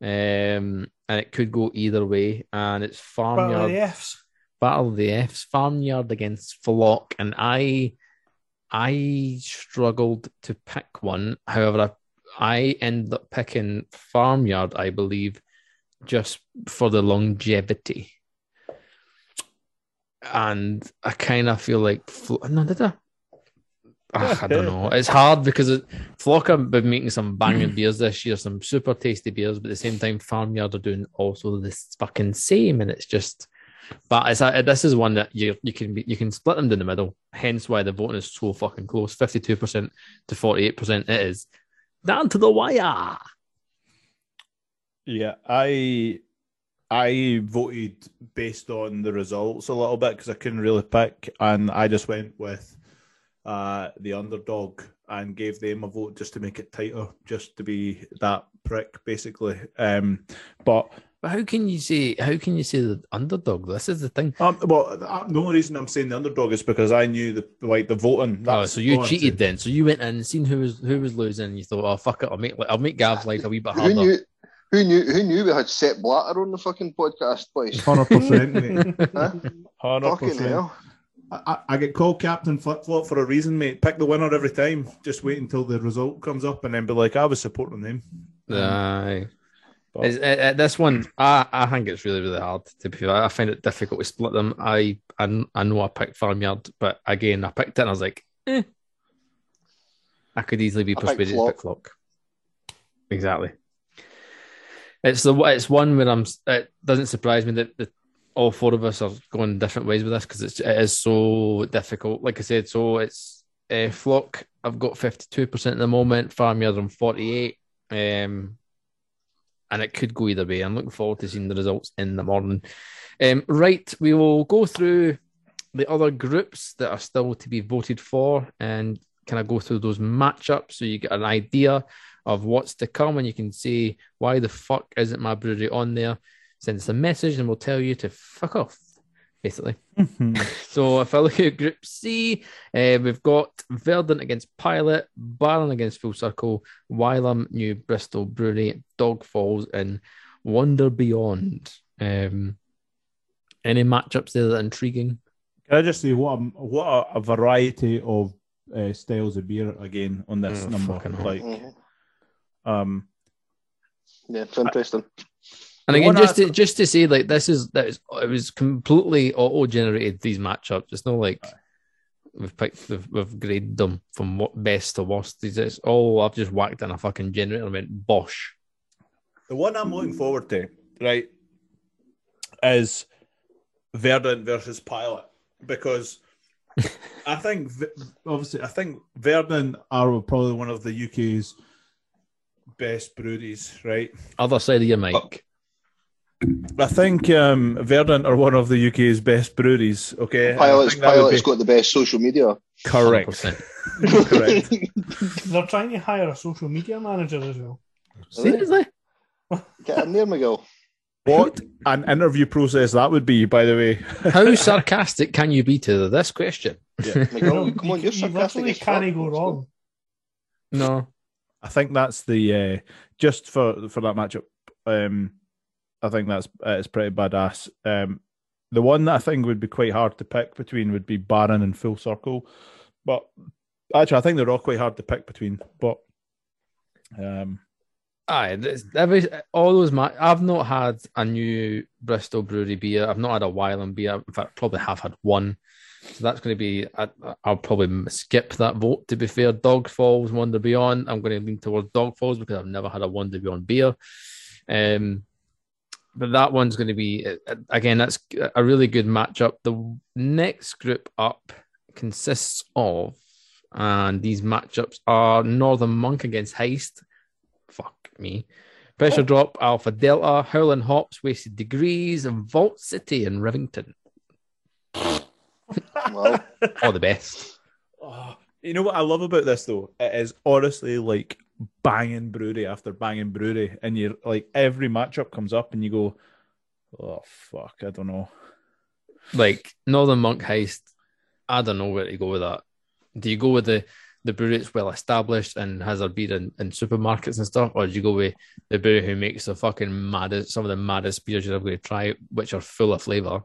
um, and it could go either way. And it's Battle of Farmyard the Fs. Battle of the Fs, Farmyard against Flock, and I, I struggled to pick one. However, I, I ended up picking Farmyard, I believe, just for the longevity. And I kind of feel like Flo- no, did I? I don't *laughs* know. It's hard because it, Flock have been making some banging *clears throat* beers this year, some super tasty beers, but at the same time, Farmyard are doing also this fucking same, and it's just. But it's a, this is one that you you can be, you can split them down the middle. Hence why the voting is so fucking close, fifty two percent to forty eight percent. It is down to the wire. Yeah, I I voted based on the results a little bit because I couldn't really pick, and I just went with uh, the underdog and gave them a vote just to make it tighter, just to be that prick basically. Um, but But how can you say how can you say the underdog? This is the thing. um, well, uh, the only reason I'm saying the underdog is because I knew the like the voting. Oh, so you cheated saying. then. So you went in and seen who was who was losing, and you thought, oh fuck it, I'll make I'll make Gav's life a wee bit harder. Who knew? Who knew? Who knew we had Sepp Blatter on the fucking podcast, boys? Hundred percent, mate. *laughs* Huh? Hundred Fucking percent. Hell! I, I I get called captain flip flop for a reason, mate. Pick the winner every time. Just wait until the result comes up and then be like, I was supporting them. Aye. But- Is- uh, uh, this one, I, I think it's really, really hard to be fair. I find it difficult to split them. I, I, I know I picked Farmyard, but again, I picked it and I was like, eh. I could easily be I persuaded to pick Flock. Exactly. It's the it's one where I'm. It doesn't surprise me that, that all four of us are going different ways with this because it's it is so difficult. Like I said, so it's uh, Flock. I've got fifty two percent at the moment. Farmyard on forty eight. Um, and it could go either way. I'm looking forward to seeing the results in the morning. Um, right, we will go through the other groups that are still to be voted for and kind of go through those matchups so you get an idea of what's to come and you can see why the fuck isn't my brewery on there. Send us a message and we'll tell you to fuck off. basically. *laughs* So if I look at Group C, uh, we've got Verdant against Pilot, Barron against Full Circle, Wylam, New Bristol Brewery, Dog Falls, and Wonder Beyond. Um, any matchups there that are intriguing? Can I just say what a, what a, a variety of uh, styles of beer again on this Mm, number? fucking hell. Like, Mhm. um, Yeah, it's interesting. And again, just to, just to say, like this is that is it was completely auto generated these matchups. It's not like we've picked we've, we've graded them from what best to worst. These it's all I've just whacked in a fucking generator and went bosh. the one I'm looking forward to, right, is Verdant versus Pilot because *laughs* I think obviously I think Verdant are probably one of the UK's best breweries, right? Other side of your mic. I think um, Verdant are one of the UK's best breweries. Okay, And I Pilot's think that would Pilot's be got the best social media. correct. *laughs* *laughs* Correct. They're trying to hire a social media manager as well. Seriously? Get in there, Miguel. What an interview process that would be, by the way. *laughs* How sarcastic can you be to this question? Miguel, come on, you, you're you sarcastic. literally can't go wrong. No. I think that's the uh, just for for that matchup. Um, I think that's it's pretty badass. Um, the one that I think would be quite hard to pick between would be Baron and Full Circle, but actually I think they're all quite hard to pick between. But um, Aye, every all those ma- I've not had a new Bristol Brewery beer. I've not had a Wylam beer. In fact, probably have had one. So that's going to be. I, I'll probably skip that vote. To be fair, Dog Falls, Wonder Beyond. I'm going to lean towards Dog Falls because I've never had a Wonder Beyond beer. Um, but that one's going to be uh, again. That's a really good matchup. The next group up consists of, and these matchups are Northern Monk against Heist. Fuck me. Pressure Drop, Alpha Delta, Howling Hops, Wasted Degrees, and Vault City and Rivington. *laughs* Well, All the best. oh, you know what I love about this though? It is honestly like banging brewery after banging brewery, and you're like every matchup comes up, and you go, "Oh fuck, I don't know." Like Northern Monk Heist, I don't know where to go with that. Do you go with the the brewery that's well established and has their beer in, in supermarkets and stuff, or do you go with the brewery who makes the fucking maddest, some of the maddest beers you're ever going to try, which are full of flavour?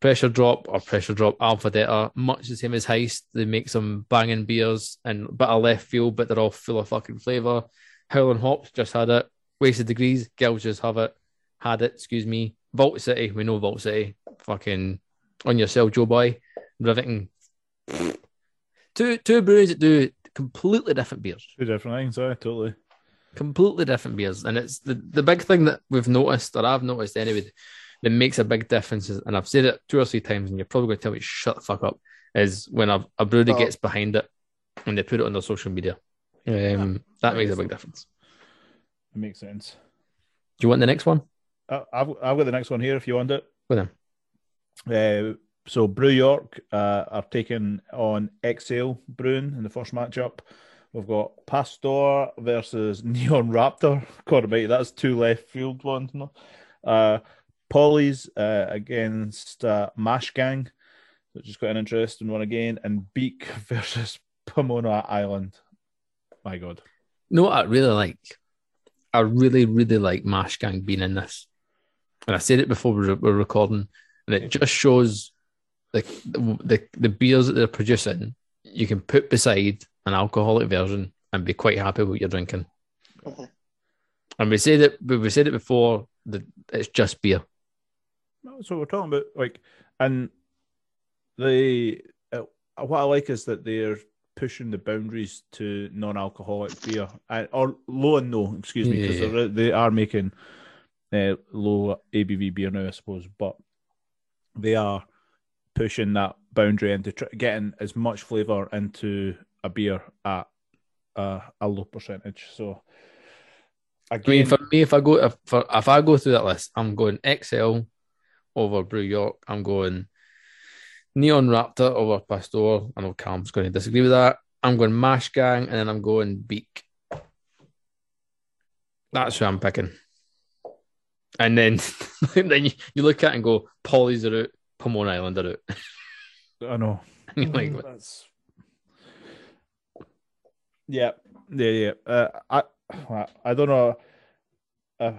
Pressure Drop or Pressure Drop Alpha Delta, much the same as Heist. They make some banging beers and bit of left field, but they're all full of fucking flavour. Howling Hops just had it. Wasted Degrees, girls just have it. Had it, excuse me. Vault City, we know Vault City. Fucking on yourself, Joe Boy. Rivington. *sniffs* Two two breweries that do completely different beers. Two different things, I totally. Completely different beers. And it's the, the big thing that we've noticed, or I've noticed anyway, that makes a big difference, and I've said it two or three times, and you're probably going to tell me, shut the fuck up, is when a, a brewery Oh. gets behind it and they put it on their social media. Um, that makes a big difference. It makes sense. Do you want the next one? I- I've I've got the next one here if you want it. Go then. Uh, so Brew York uh, are taking on Exhale Brewing in the first matchup. We've got Pastor versus *laughs* Neon Raptor. God almighty, that's two left field ones. No? Uh, Polly's uh, against uh, Mash Gang, which is quite an interesting one again. And Beak *laughs* versus Pomona Island. My God. You know what I really like? I really, really like Mash Gang being in this. And I said it before we were, recording, and it just shows the, the the beers that they're producing. You can put beside an alcoholic version and be quite happy with what you're drinking. And we said it, we said it before that it's just beer. That's what we're talking about. Like, and the uh, what I like is that they're pushing the boundaries to non-alcoholic beer, and, or low and no, excuse me, because Yeah. they're they are making uh, low ABV beer now, I suppose, but they are pushing that boundary into tr- getting as much flavor into a beer at uh, a low percentage. So, I mean, for me, if I go if, for, if I go through that list, I'm going Exhale over Brew York. I'm going Neon Raptor over Pastor. I know Calm's going to disagree with that. I'm going Mash Gang, and then I'm going Beak. That's who I'm picking. And then, *laughs* then you, you look at it and go, Polly's are out, Pomona Islander out. I know. *laughs* Like. That's yeah, yeah, yeah. Uh, I, I- *sighs* I don't know. Uh,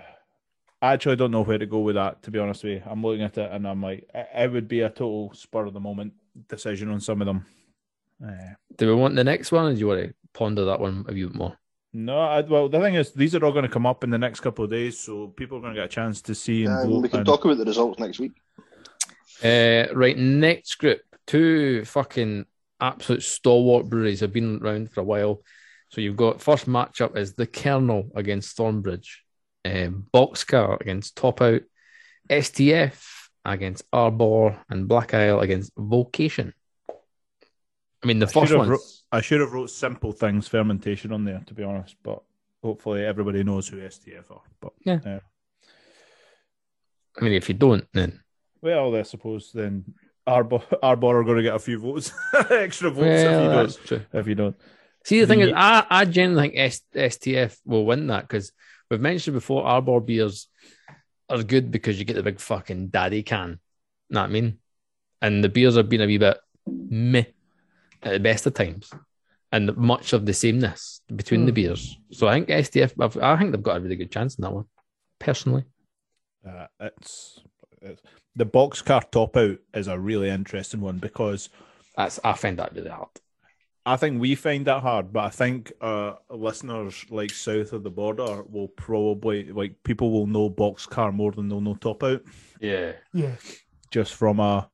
I actually don't know where to go with that. To be honest with you, I'm looking at it and I'm like, it it would be a total spur of the moment decision on some of them. Uh, do we want the next one, or do you want to ponder that one a bit more? no, I, well, the thing is, these are all going to come up in the next couple of days, so people are going to get a chance to see and Um, we can and- talk about the results next week. Uh, right, next group. Two fucking absolute stalwart breweries have been around for a while. So you've got first matchup is the Kernel against Thornbridge, um, Boxcar against Top Out, STF against Arbor, and Black Isle against Vocation. I mean, the I first one. I should have wrote simple things fermentation on there, to be honest, but hopefully everybody knows who STF are. But yeah. I mean, if you don't, then Well, I suppose then Arbor, Arbor are going to get a few votes, *laughs* extra votes well, if you that's don't. true. If you don't, See, the thing is, I, I genuinely think S, STF will win that because we've mentioned before Arbor beers are good because you get the big fucking daddy can. Know what I mean? And the beers have been a wee bit meh at the best of times and much of the sameness between the Hmm. beers. So I think STF, I've- I think they've got a really good chance in that one, personally. uh, it's, it's the boxcar top out is a really interesting one because That's I find that really hard. I think we find that hard, but I think uh, listeners like south of the border will probably like people will know boxcar more than they'll know top out Yeah. Yeah, just from a.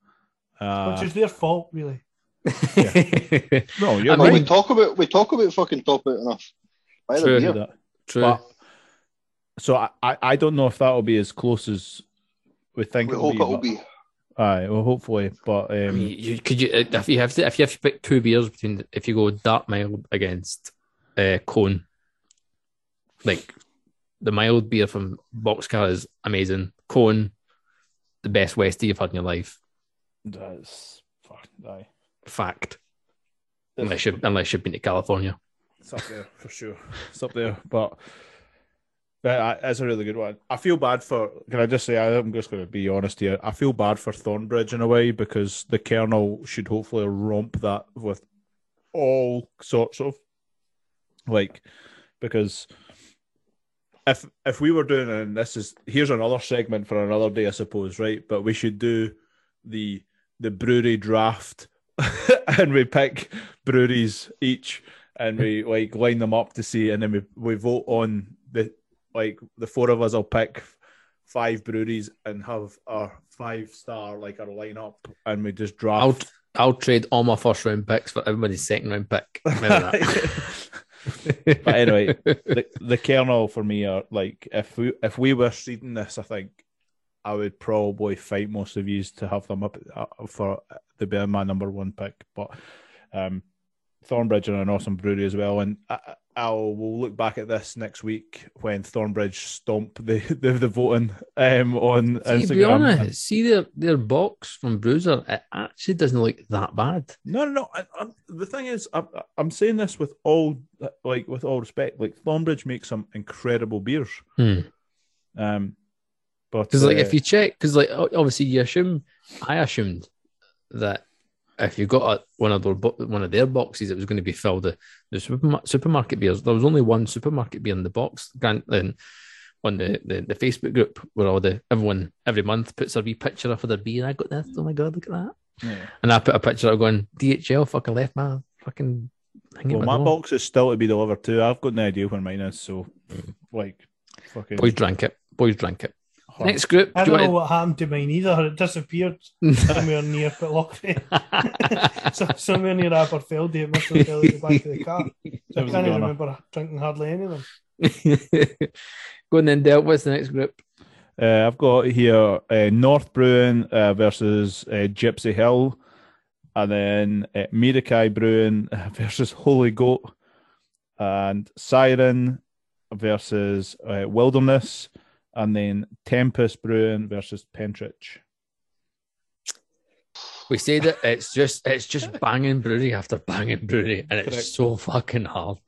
Uh, which is their fault, really. *laughs* no, you're I Well, mean- we talk about we talk about fucking top out enough. By the True. beer. that. True. But so I, I, I don't know if that will be as close as we think We it'll hope be. it'll but- be. Aye, well, hopefully, but I um, mean, you, could you if you have to if you have to pick two beers between if you go dark mild against uh, cone, like the mild beer from Boxcar is amazing. Cone, the best Westie you've had in your life. that's fuck, aye. Fact. Unless you unless you've been to California. It's up there for sure. It's up there, but but I- it's a really good one. I feel bad for. Can I just say? I'm just going to be honest here. I feel bad for Thornbridge in a way because the Kernel should hopefully romp that with all sorts of like because if if we were doing and this is here's another segment for another day, I suppose, right? But we should do the the brewery draft *laughs* and we pick breweries each and we like line them up to see and then we, we vote on the like the four of us will pick five breweries and have our five star like our lineup and we just draft I'll I'll trade all my first round picks for everybody's second round pick. *laughs* But anyway, the the kernel for me are like if we if we were seeding this, I think I would probably fight most of you to have them up uh, for the be my number one pick. But um, Thornbridge are an awesome brewery as well, and I, I'll we'll look back at this next week when Thornbridge stomp the *laughs* the, the voting um, on See, to be Instagram. honest, see their their box from Bruiser, it actually doesn't look that bad. No, no, no. I, I, the thing is, I'm, I'm saying this with all like with all respect. Like Thornbridge makes some incredible beers. Hmm. Um, but Because like uh, if you check, because like obviously you assume, I assumed that if you got a, one of their one of their boxes, it was going to be filled with the superma- supermarket beers. There was only one supermarket beer in the box. Grant then on the, the, the Facebook group where all the everyone every month puts a wee picture up of their beer. I got this. Oh my god, look at that! yeah. And I put a picture up going DHL. Fucking left my fucking. Thing well, my door. box is still to be delivered too. I've got no idea when mine is. So, mm. like, fucking Boys drank it. Boys drank it. Huh. Next group. I do don't know want what happened to mine either. It disappeared somewhere near Pitlochry. *laughs* so, somewhere near Aberfeldy, it must have fell at the back of the car. *laughs* So I That was a can't even goner. remember drinking hardly any of them. *laughs* Go on then, Del. What's the next group? Uh, I've got here uh, North Brewing uh, versus uh, Gypsy Hill, and then uh, Mirakai Brewing versus Holy Goat, and Siren versus uh, Wilderness, and then Tempest Brewing versus Pentridge. We say that it's just it's just banging brewery after banging brewery, and it's Correct. so fucking hard.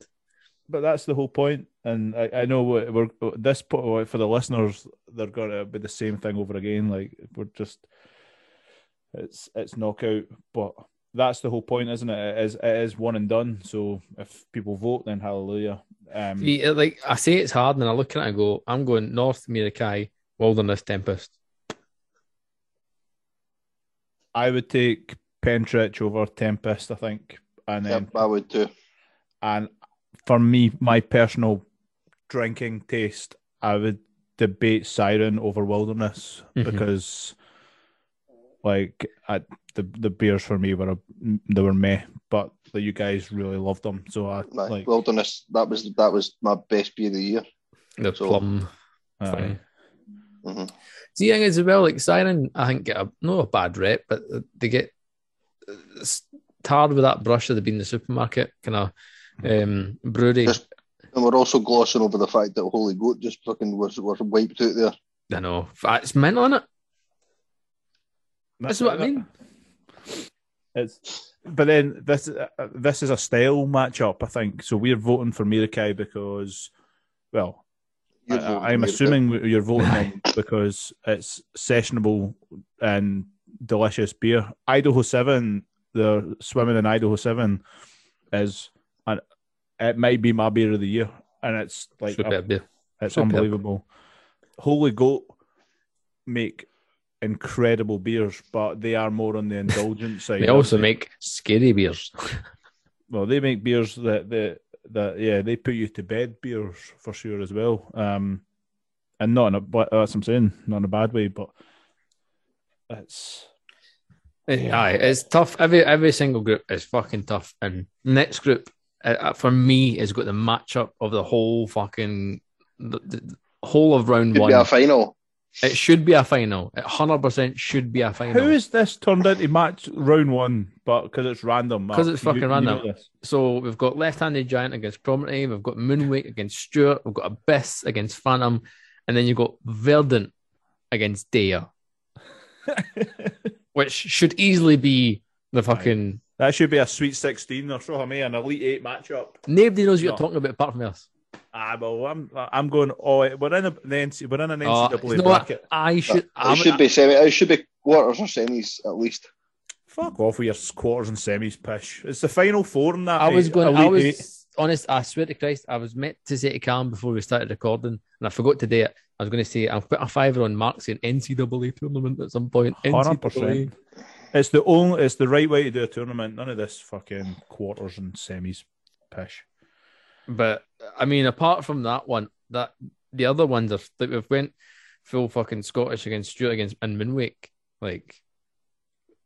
But that's the whole point, and I, I know we're, we're this for the listeners, they're gonna be the same thing over again. Like we're just it's it's knockout. But that's the whole point, isn't it? It is it is one and done. So if people vote, then hallelujah. Um, See, it- like I say, it's hard, and I look at it and go, I'm going North Mirakai, Wilderness Tempest. I would take Pentrich over Tempest, I think, and then Yep, I would too. and for me, my personal drinking taste, I would debate Siren over Wilderness Mhm. because, like, I, the the beers for me were a, they were meh, but like, you guys really loved them, so I Aye, like. Wilderness. That was that was my best beer of the year. The So- plum. aye. thing. hmm See, the thing as well, like Siren, I think get a not a bad rep, but they get tarred with that brush of the being in the supermarket kind of um, brewery. Just- And we're also glossing over the fact that Holy Goat just fucking was, was wiped out there. I know it's mental on it. That's what I mean. It's but then this uh, this is a style matchup, I think. So we're voting for Mirakai because, well, I, I'm for assuming you're voting them *laughs* because it's sessionable and delicious beer. Idaho Seven, the swimming in Idaho Seven, is an it might be my beer of the year, and it's like a- beer. it's Superb. unbelievable. Holy Goat make incredible beers, but they are more on the *laughs* indulgent side. They also make scary beers. *laughs* well, they make beers that that that yeah, they put you to bed beers for sure as well. Um, and not in a but that's what I'm saying, not in a bad way, but it's Aye, it's tough. Every every single group is fucking tough. And next group uh, uh, for me has got the matchup of the whole fucking the, the whole of round Could one. be a final. It should be a final. It hundred percent should be a final. how is this turned into match round one? But because it's random, Mark. 'Cause it's You- fucking you know random. this. So we've got left-handed giant against Cromarty, we've got Moonwake against Stewart, we've got Abyss against Phantom, and then you've got Verdant against Dare, *laughs* which should easily be the fucking. That should be a sweet sixteen or so. I mean, an elite eight matchup. Nobody knows what you're talking about apart from us. Ah, well, I'm I'm going. Oh, we're in a the NC, we're in an Oh, NCAA you know what? bracket. I should. It I'm, should be semi. It should be quarters or semis at least. Fuck off with your quarters and semis, pish. It's the final four in that. I was mate. going. I Elite eight. was honest. I swear to Christ, I was meant to say to Cam before we started recording, and I forgot to do it. I was going to say I'll put a fiver on Mark saying NCAA tournament at some point. Hundred percent. It's the only. It's the right way to do a tournament. None of this fucking quarters and semis, pish. But I mean, apart from that one, that the other ones are like we've went full fucking Scottish against Stewart against and Moonwake. Like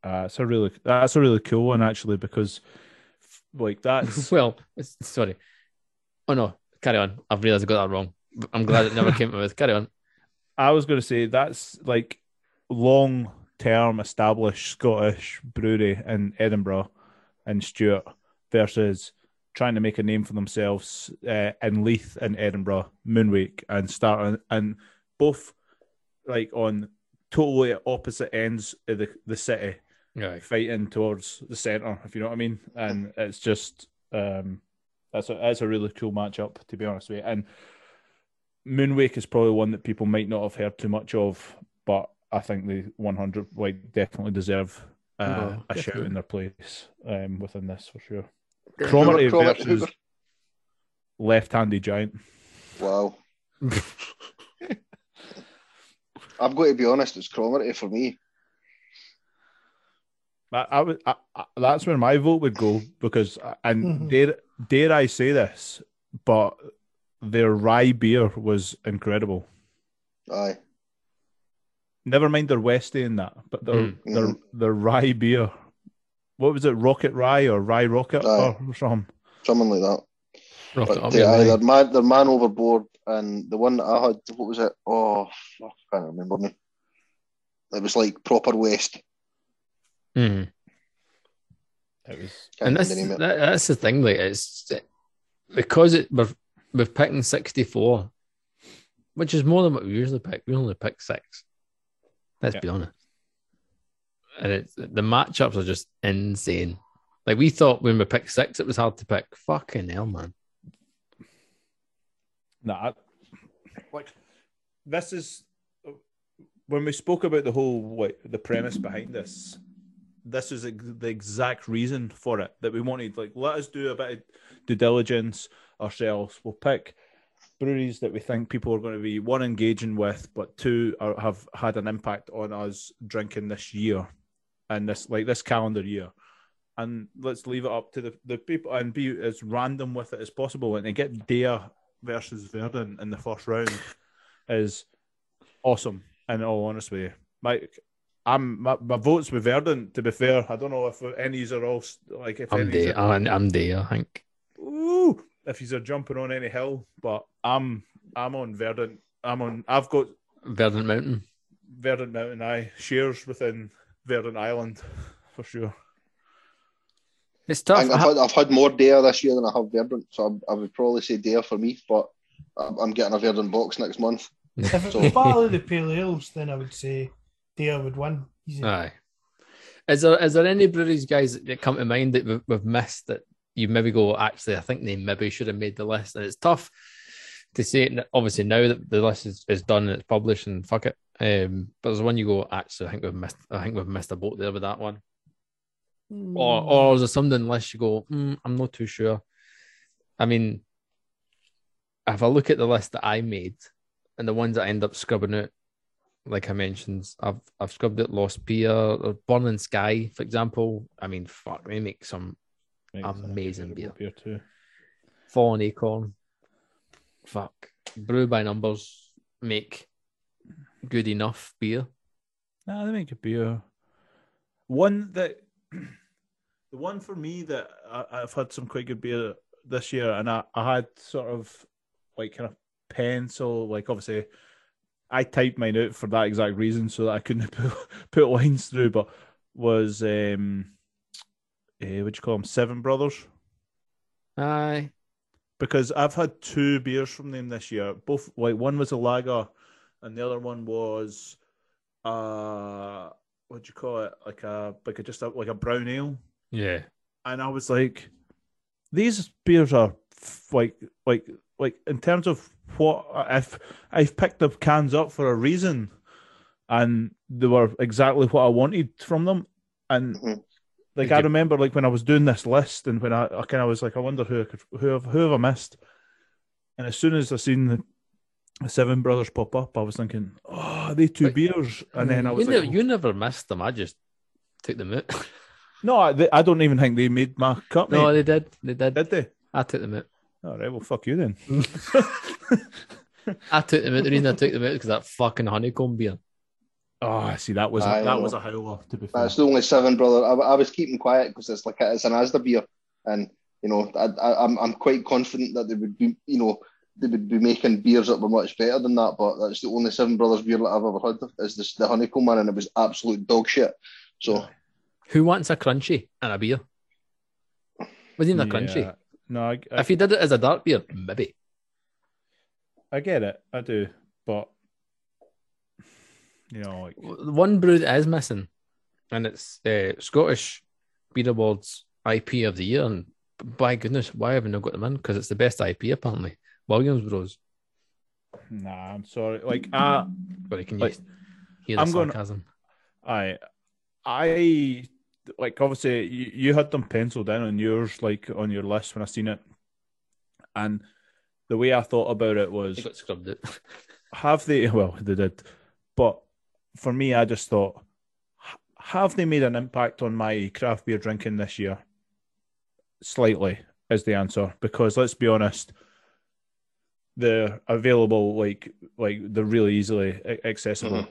Uh, it's a really that's a really cool one actually because, like that's *laughs* well, sorry. Oh no, carry on. I've realised I got that wrong. I'm glad it never came to with. Carry on. I was going to say that's like long term established Scottish brewery in Edinburgh and Stewart versus trying to make a name for themselves uh, in Leith and Edinburgh, Moonwake, and starting and both like on totally opposite ends of the, the city Right. fighting towards the centre, if you know what I mean. And it's just um that's a that's a really cool matchup to be honest with you. And Moonwake is probably one that people might not have heard too much of, but I think the 100 like definitely deserve uh, Oh, a shout in their place um, within this for sure. Who- Cromarty who- who- versus left-handed giant. Wow. *laughs* I've got to be honest. It's Cromarty for me. I, I would. I, I, that's where my vote would go because, and Mhm. dare dare I say this, but their rye beer was incredible. Aye. Never mind their Westie and that, but their Mm. their their rye beer. What was it, Rocket Rye or Rye Rocket Aye. or something? Something like that. Rock it But they, yeah, aye, mate. they're man, they're man overboard, and the one that I had, what was it? Oh, fuck, I can't remember me. It was like proper West. Mhm. It was. And that's the name of it. that, that's the thing. Like it's because it we're we're picking sixty four, which is more than what we usually pick. We only pick six. Let's Yeah. be honest. And it's the matchups are just insane. Like we thought when we picked six, it was hard to pick. Fucking hell, man. Nah, I- like this is when we spoke about the whole like the premise behind this. this is the exact reason for it that we wanted. Like, let us do a bit of due diligence ourselves. We'll pick breweries that we think people are going to be one engaging with, but two are, have had an impact on us drinking this year and this like this calendar year. And let's leave it up to the, the people and be as random with it as possible. And to get Dare versus Verdant in the first round is awesome. In all honesty, Mike, I'm my, my votes with Verdant. To be fair, I don't know if any's are all like if I'm there. are- I'm, I'm there. I think. Ooh, if he's are jumping on any hill, but I'm I'm on Verdant. I'm on. I've got Verdant Mountain. Verdant Mountain Eye shares within Verdant Island for sure. It's I tough. I've, had, I've had more Dare this year than I have Verdant, so I, I would probably say Dare for me, but I'm I'm getting a Verdant box next month. If it So- was Battle of the Pale Ales, then I would say Dare would win. Easy. Aye. Is there is there any breweries, guys, that come to mind that we've, we've missed that you maybe go, actually, I think they maybe should have made the list? And it's tough to say it, obviously, now that the list is, is done and it's published and fuck it. Um, but there's one you go, actually, I think we've missed, I think we've missed a boat there with that one. Or, or is there something unless you go, mm, I'm not too sure. I mean, if I look at the list that I made and the ones that I end up scrubbing out, like I mentioned, I've I've scrubbed out Lost Pier or Burning Sky, for example. I mean, fuck, they make some Amazing beer. beer too. Fallen Acorn. Fuck, Brew by Numbers make good enough beer. Nah, they make a beer. One that *clears throat* the one for me that I, I've had some quite good beer this year, and I, I had sort of like kind of pencil, like obviously I typed mine out for that exact reason so that I couldn't *laughs* put, put lines through, but was um eh, what you call them? Seven Brothers. Aye, because I've had two beers from them this year. Both like one was a lager, and the other one was uh what do you call it? Like a like a just a, like a brown ale. yeah, And I was like, these beers are f- like like like in terms of what I've I've picked the cans up for a reason, and they were exactly what I wanted from them. And Mhm. like Did I you- remember, like when I was doing this list, and when I, I kind of was like, I wonder who I could, who have, who have I missed. And as soon as I seen the, the Seven Brothers pop up, I was thinking, oh, are they two But- beers? And then I you, was never, like, you never missed them. I just took them out. *laughs* no, I, they, I don't even think they made my cut. no, mate. they did. They did. did they? I took them out. All right, well, fuck you then. *laughs* *laughs* I took them out. The reason I took them out because that fucking honeycomb beer. Oh, I see. That was I that know. was a howler. To be fair, That's the only Seven Brother. I, I was keeping quiet because it's like a, it's an Asda beer, and you know I, I, I'm I'm quite confident that they would be you know they would be making beers that were much better than that. But that's the only Seven Brothers beer that I've ever had is this the Honeycomb one, and it was absolute dog shit. So Who wants a crunchy and a beer? Wasn't even a crunchy. No, I, I, If you did it as a dark beer, maybe. I get it. I do, but you know, like One brew that is missing, and it's uh, Scottish Beer Awards IP of the year. And by goodness, why haven't I not got them in? Because it's the best IP apparently. Williams Bros. nah. I'm sorry. Like, uh But you can Like, hear the I'm sarcasm. I, I like obviously you, you had them penciled in on yours, like on your list when I seen it, and the way I thought about it was They scrubbed out. *laughs* have they well they did but for me i just thought have they made an impact on my craft beer drinking this year slightly is the answer because let's be honest they're available like like they're really easily a- accessible Mhm.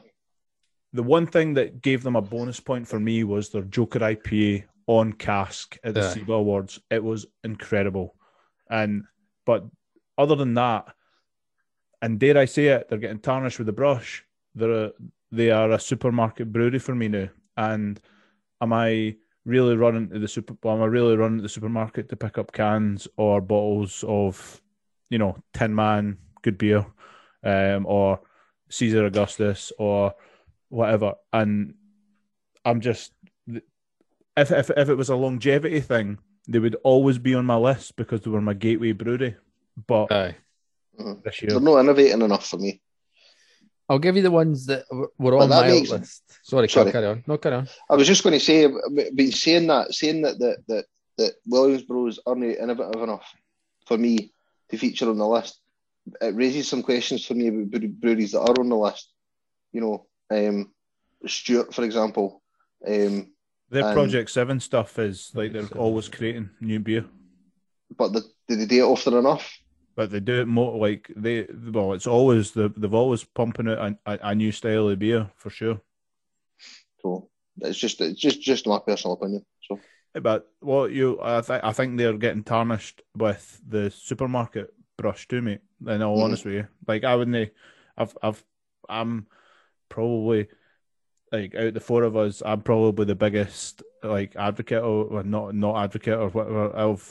the one thing that gave them a bonus point for me was their joker ipa on cask at the Yeah. SIBA awards it was incredible and but other than that and dare I say it, they're getting tarnished with the brush. They're a, they are a supermarket brewery for me now. And am I really running to the super? Well, am I really running to the supermarket to pick up cans or bottles of, you know, Tin Man good beer, um, or Caesar Augustus or whatever? And I'm just if if if it was a longevity thing, they would always be on my list because they were my gateway brewery. But Aye. this year, they're not innovating enough for me. I'll give you the ones that were But on that my makes- list. Sorry, Sorry. carry on. No, carry on. I was just going to say, been saying that, saying that that that, that Williams Bros aren't innovative enough for me to feature on the list. It raises some questions for me about breweries that are on the list. You know, um, Stewart, for example. Um, Their Project Seven stuff is like they're always creating new beer, but the, did they do it often enough? but they do it more like they. Well, it's always the they've always pumping out a, a, a new style of beer for sure. So it's just it's just just my personal opinion. So But what you, I think, I think they're getting tarnished with the supermarket brush too, mate. In all mm-hmm. with you. like I wouldn't, I've, I've, I'm probably like out the four of us, I'm probably the biggest like advocate or well, not not advocate or whatever of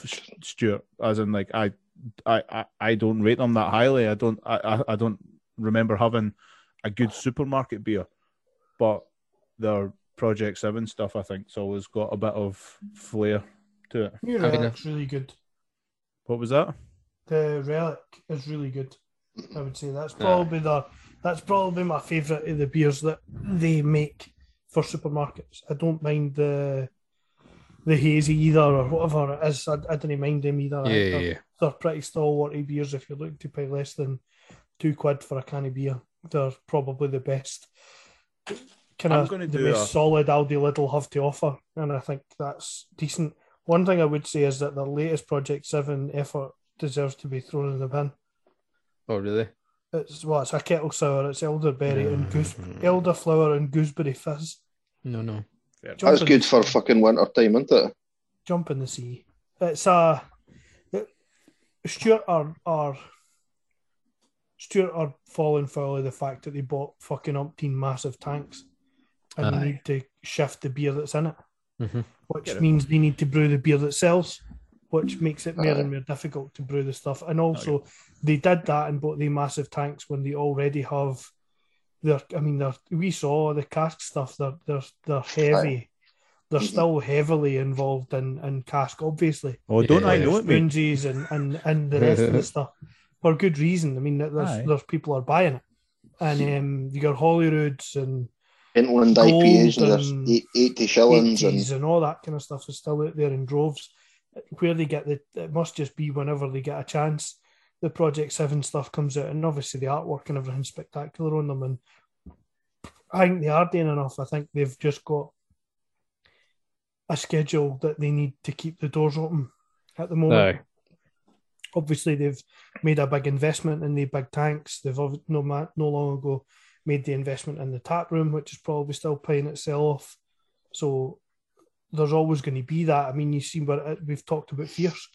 Stewart, as in like I, I, I, I don't rate them that highly. I don't, I, I, I don't remember having a good supermarket beer, but their Project Seven stuff, I think, has always got a bit of flair to it. New I mean, Relic's really good. What was that? The Relic is really good. I would say that's probably the that's probably my favourite of the beers that they make for supermarkets. I don't mind the the hazy either or whatever it is. I, I don't mind them either. Yeah, think yeah, they're, yeah. they're pretty stalwarty beers if you're looking to pay less than two quid for a can of beer. They're probably the best kind of gonna the do most a- solid Aldi Lidl have to offer, and I think that's decent. One thing I would say is that the latest Project Seven effort deserves to be thrown in the bin. Oh, really? It's well, it's a kettle sour. It's elderberry and goose, Mm. elderflower and gooseberry fizz. No, no. Jump that's good for fucking winter time, isn't it? jump in the sea. It's a it, Stewart are are Stewart are falling foul of the fact that they bought fucking umpteen massive tanks, and Aye. they need to shift the beer that's in it, Mhm. which Get it. means they need to brew the beer that sells, which makes it more Aye. and more difficult to brew the stuff. And also, they did that and bought the massive tanks when they already have. Their, I mean, they're, we saw the cask stuff. They're they're they're heavy. They're Mhm. still heavily involved in, in cask, obviously. Oh, don't I Yeah. know it, mate? Spoonsies and, and, and the rest of the *laughs* stuff for good reason. I mean, there's there's people are buying it, and *laughs* um, you got Holyrood's and Pentland Gold IPAs and there's 80 shillings and and all that kind of stuff is still out there in droves. Where they get the, it must just be whenever they get a chance. The Project Seven stuff comes out, and obviously the artwork and everything's spectacular on them. And I think they are doing enough. I think they've just got a schedule that they need to keep the doors open at the moment. Aye. Obviously, they've made a big investment in the big tanks. They've no no long ago made the investment in the tap room, which is probably still paying itself. So there's always going to be that. I mean, you see, what it- we've talked about Fierce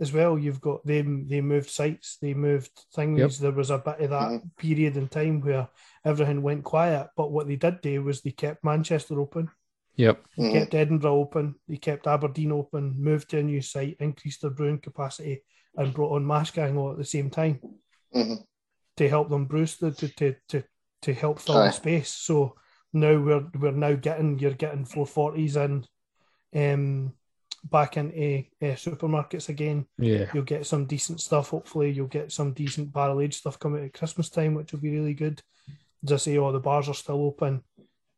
as well. You've got them. They moved sites. They moved things. Yep. There was a bit of that period in time where everything went quiet. But what they did do was they kept Manchester open. Yep. They Mhm. kept Edinburgh open, they kept Aberdeen open, moved to a new site, increased their brewing capacity, and brought on Mashgang all at the same time Mhm. to help them brew the to to to, to help fill Aye. the space. So now we're we're now getting you're getting four forties in um back into uh, supermarkets again. Yeah. You'll get some decent stuff. Hopefully, you'll get some decent barrel aged stuff coming at Christmas time, which will be really good. As I say, all the bars are still open.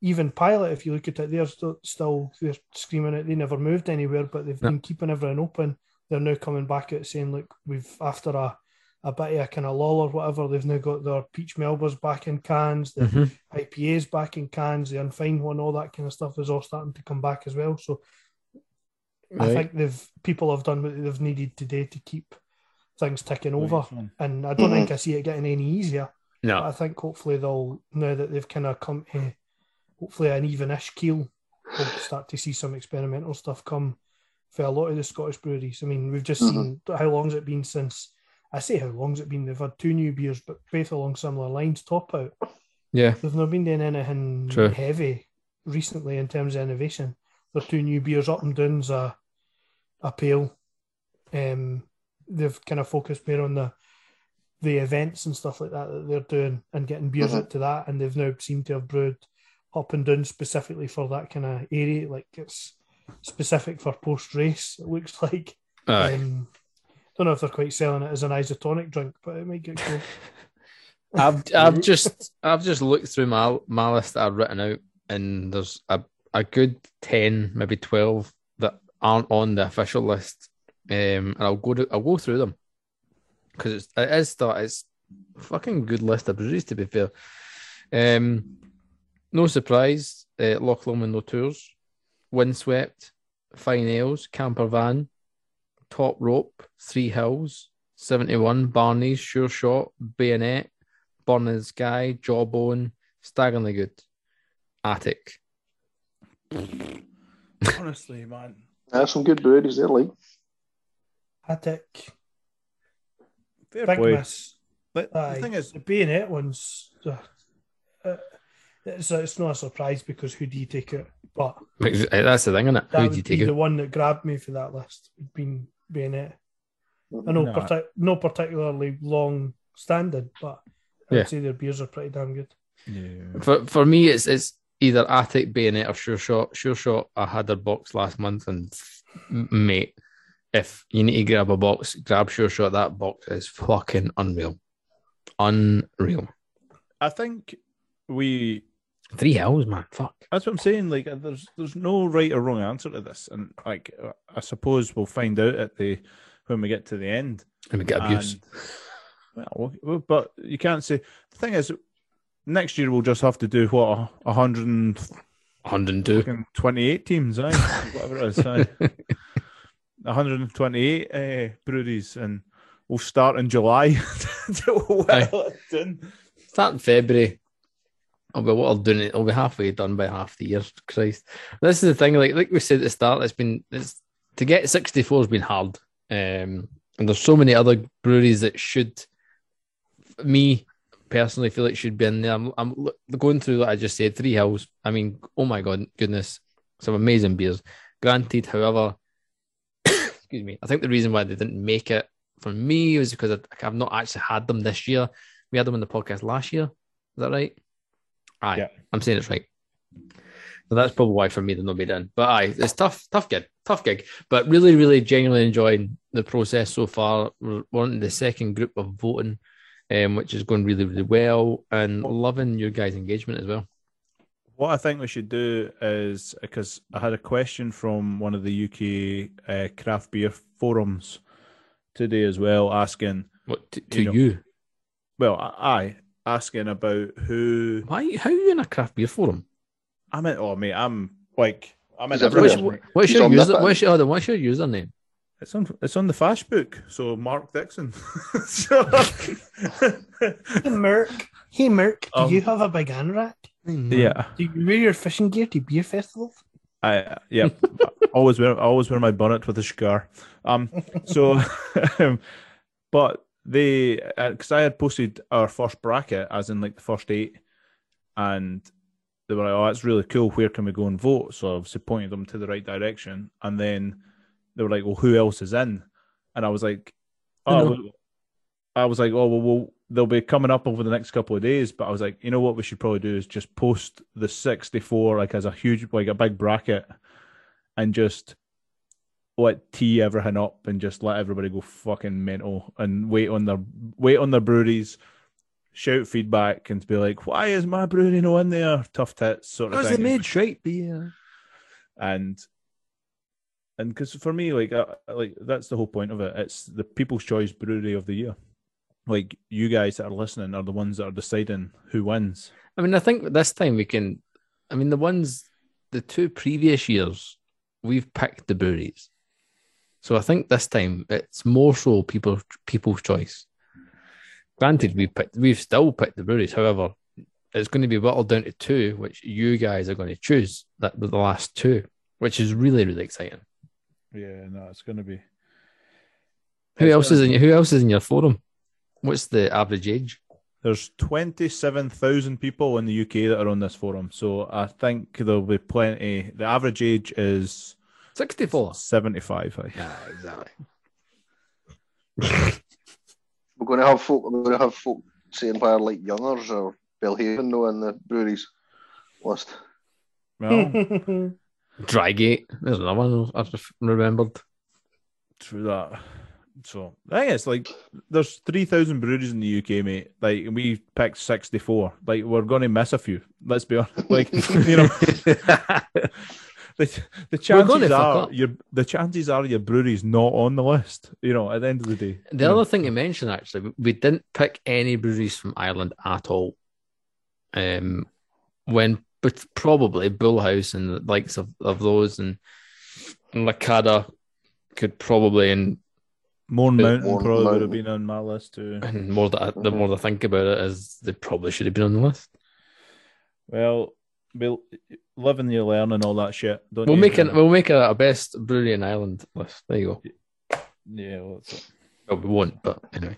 Even Pilot, if you look at it, they're still, still they're screaming it. They never moved anywhere, but they've No. been keeping everything open. They're now coming back out saying, "Look, we've after a a bit of a kind of lull or whatever, they've now got their peach melbas back in cans, the Mhm. IPAs back in cans, the unfined one, all that kind of stuff is all starting to come back as well. So I think they've people have done what they've needed today to keep things ticking over, Nice one. and I don't think I see it getting any easier. But No. I think hopefully they'll now that they've kind of come to hopefully an even-ish keel, we'll start to see some experimental stuff come for a lot of the Scottish breweries. I mean, we've just seen how long's it been since I say how long's it been? They've had two new beers, but both along similar lines. Top out. Yeah. They've not been doing anything True. heavy recently in terms of innovation. Their two new beers, Up and Down's a, a pale. Um, they've kind of focused more on the the events and stuff like that that they're doing and getting beers Mhm. out to that. And they've now seemed to have brewed Up and Down specifically for that kind of area. Like it's specific for post race, it looks like. Aye. Um, don't know if they're quite selling it as an isotonic drink, but it might get cool. *laughs* I've I've just I've just looked through my my list that I've written out, and there's a, a good ten, maybe twelve that aren't on the official list. Um, and I'll go to, I'll go through them because it's it is that it's a fucking good list of breweries to be fair. Um, no surprise, uh, Loch Lomond No Tours, Windswept, Fyne Ales, Camper Van, Top Rope, Three Hills, 71, Barney's, Sure Shot, Bayonet, Burning Sky, Jawbone, Staggeringly Good, Attic. *laughs* Honestly, man. There's some good breweries there, like. Attic, Fair Big play. Miss. But Aye. the thing is, The bayonet ones, uh, uh, it's, it's not a surprise because who do you take it? But That's the thing, isn't it? that Who would do you be take the one that grabbed me for that list. Would been bayonet. I know, No. partic- no particularly long standing, but I would Yeah. say their beers are pretty damn good. yeah. For for me, it's it's either Attic, Bayonet, or Sure Shot. Sure Shot, I had their box last month, and mate, if you need to grab a box, grab Sure Shot. That box is fucking unreal, unreal. I think we Three hours, man. Fuck. That's what I'm saying. Like, uh, there's there's no right or wrong answer to this, and like, uh, I suppose we'll find out at the when we get to the end. Let me get abuse. And- well, well, but you can't say. The thing is, next year we'll just have to do what a hundred and 102. twenty-eight teams, aye, whatever it is, aye. *laughs* 128 uh, breweries, and we'll start in July. *laughs* well. Start in February. I'll be what I'll do it. I'll be halfway done by half the year. Christ, this is the thing. Like like we said at the start, it's been it's to get 64 has been hard. Um, and there's so many other breweries that should, me personally, feel like should be in there. I'm, I'm going through what I just said. Three Hills. I mean, oh my god, goodness, some amazing beers. Granted, however, *coughs* excuse me. I think the reason why they didn't make it for me was because I, I've not actually had them this year. We had them in the podcast last year. Is that right? Aye, Yeah. I'm saying it's right. So that's probably why for me they're not made in. But aye, it's tough, tough gig, tough gig. But really, really genuinely enjoying the process so far. We're in the second group of voting, um, which is going really, really well, and loving your guys' engagement as well. What I think we should do is because I had a question from one of the UK uh, craft beer forums today as well, asking, What to, to You you? know. well, I asking about who Why? How are you in a craft beer forum? I'm in. Oh, mate, I'm like I'm in Is it What's, what's your on user? What's your, hold what's your username? It's on. It's on the Fash book. So Mark Dixon. *laughs* so, Hey, Merc. Hey, Merc, do Um, you have a big anorak? yeah, Do you wear your fishing gear to beer festivals? I yeah. always wear. I always wear my bonnet with a scar. Um. So, *laughs* but they uh, because I had posted our first bracket as in like the first eight, and they were like, "Oh, that's really cool. Where can we go and vote?" So I obviously pointed them to the right direction, and then they were like, "Well, who else is in?" And I was like, "Oh." Well- I was like, "Oh, well, well, they'll be coming up over the next couple of days." But I was like, "You know what? We should probably do is just post the sixty-four like as a huge, like a big bracket, and just." Let tee everything up and just let everybody go fucking mental and wait on their wait on their breweries, shout feedback and be like, why is my brewery no in there? Tough tits sort of thing. straight beer. and and because for me, like uh, like that's the whole point of it. It's the People's Choice Brewery of the Year. Like you guys that are listening are the ones that are deciding who wins. I mean, I think this time we can. I mean, the ones, the two previous years, we've picked the breweries. So I think this time it's more so people people's choice. Granted, we picked, we've still picked the breweries. However, it's going to be whittled down to two, which you guys are going to choose. That the last two, which is really really exciting. Yeah, no, it's going to be. Who It's else is in your, Who else is in your forum? What's the average age? There's 27,000 people in the UK that are on this forum. So I think there'll be plenty. The average age is Sixty-four. 75. aye. Yeah, exactly. *laughs* We're going to have folk. We're going to have folk saying why like Youngers or Belhaven no in the breweries list. Well, *laughs* Drygate. There's another one I've remembered. true that. So I think it's like there's three thousand breweries in the UK, mate. Like and we picked sixty four. Like we're going to miss a few. Let's be honest. Like *laughs* you know, the, the chances are your the chances are your brewery's not on the list. You know, at the end of the day. The other thing to mention, actually, we- we didn't pick any breweries from Ireland at all. Um, when but probably Bullhouse and the likes of, of those and, and Lacada could probably and, Mourne Mountain Mourne probably would have been on my list too. and more that the more I think about it, is they probably should have been on the list. Well, we'll live and you learn and all that shit. Don't We'll you? make it. We'll make it a best brewery in Ireland list. There you go. Yeah, well, that's it. Well, we won't, but anyway.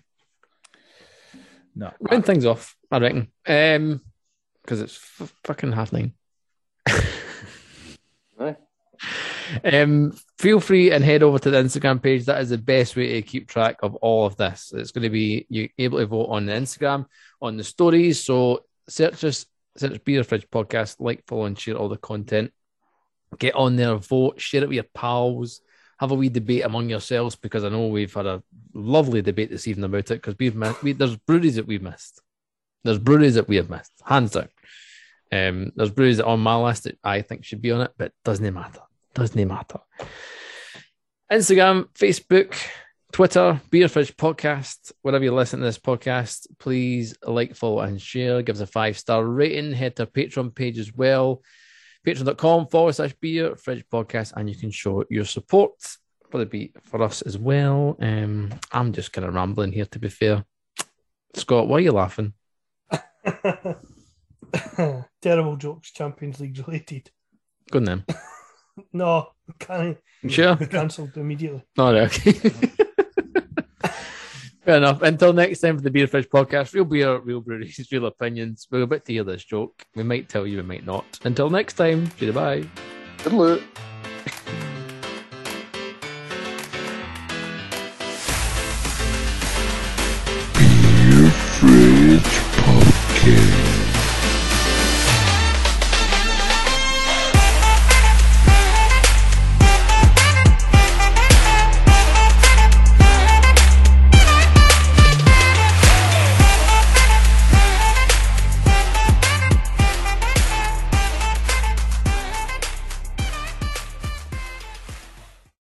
No, Round things off, I reckon. Um, because it's f- fucking half nine. *laughs* Aye. Um, feel free and head over to the Instagram page. That is the best way to keep track of all of this. It's going to be you able to vote on the Instagram, on the stories. So search us, search Beer Fridge Podcast, like, follow, and share all the content. Get on there, vote, share it with your pals, have a wee debate among yourselves because I know we've had a lovely debate this evening about it because we've missed, we, there's breweries that we've missed. There's breweries that we have missed, hands down. Um, there's breweries that on my list that I think should be on it, but doesn't matter. Doesn't matter. Instagram, Facebook, Twitter, Beer Fridge Podcast. Wherever you listen to this podcast, please like, follow, and share. Give us a five star rating. Head to our Patreon page as well. Patreon.com forward slash beer fridge podcast, and you can show your support for the beat for us as well. Um, I'm just kind of rambling here, to be fair. Scott, why are you laughing? *laughs* Terrible jokes, Champions League related. Good name. *laughs* No, can't Sure. cancelled immediately. All right, okay. *laughs* Fair enough. Until next time for the Beer Fridge podcast, real beer, real breweries, *laughs* real opinions. We're about to hear this joke. We might tell you, we might not. Until next time, goodbye. Good luck.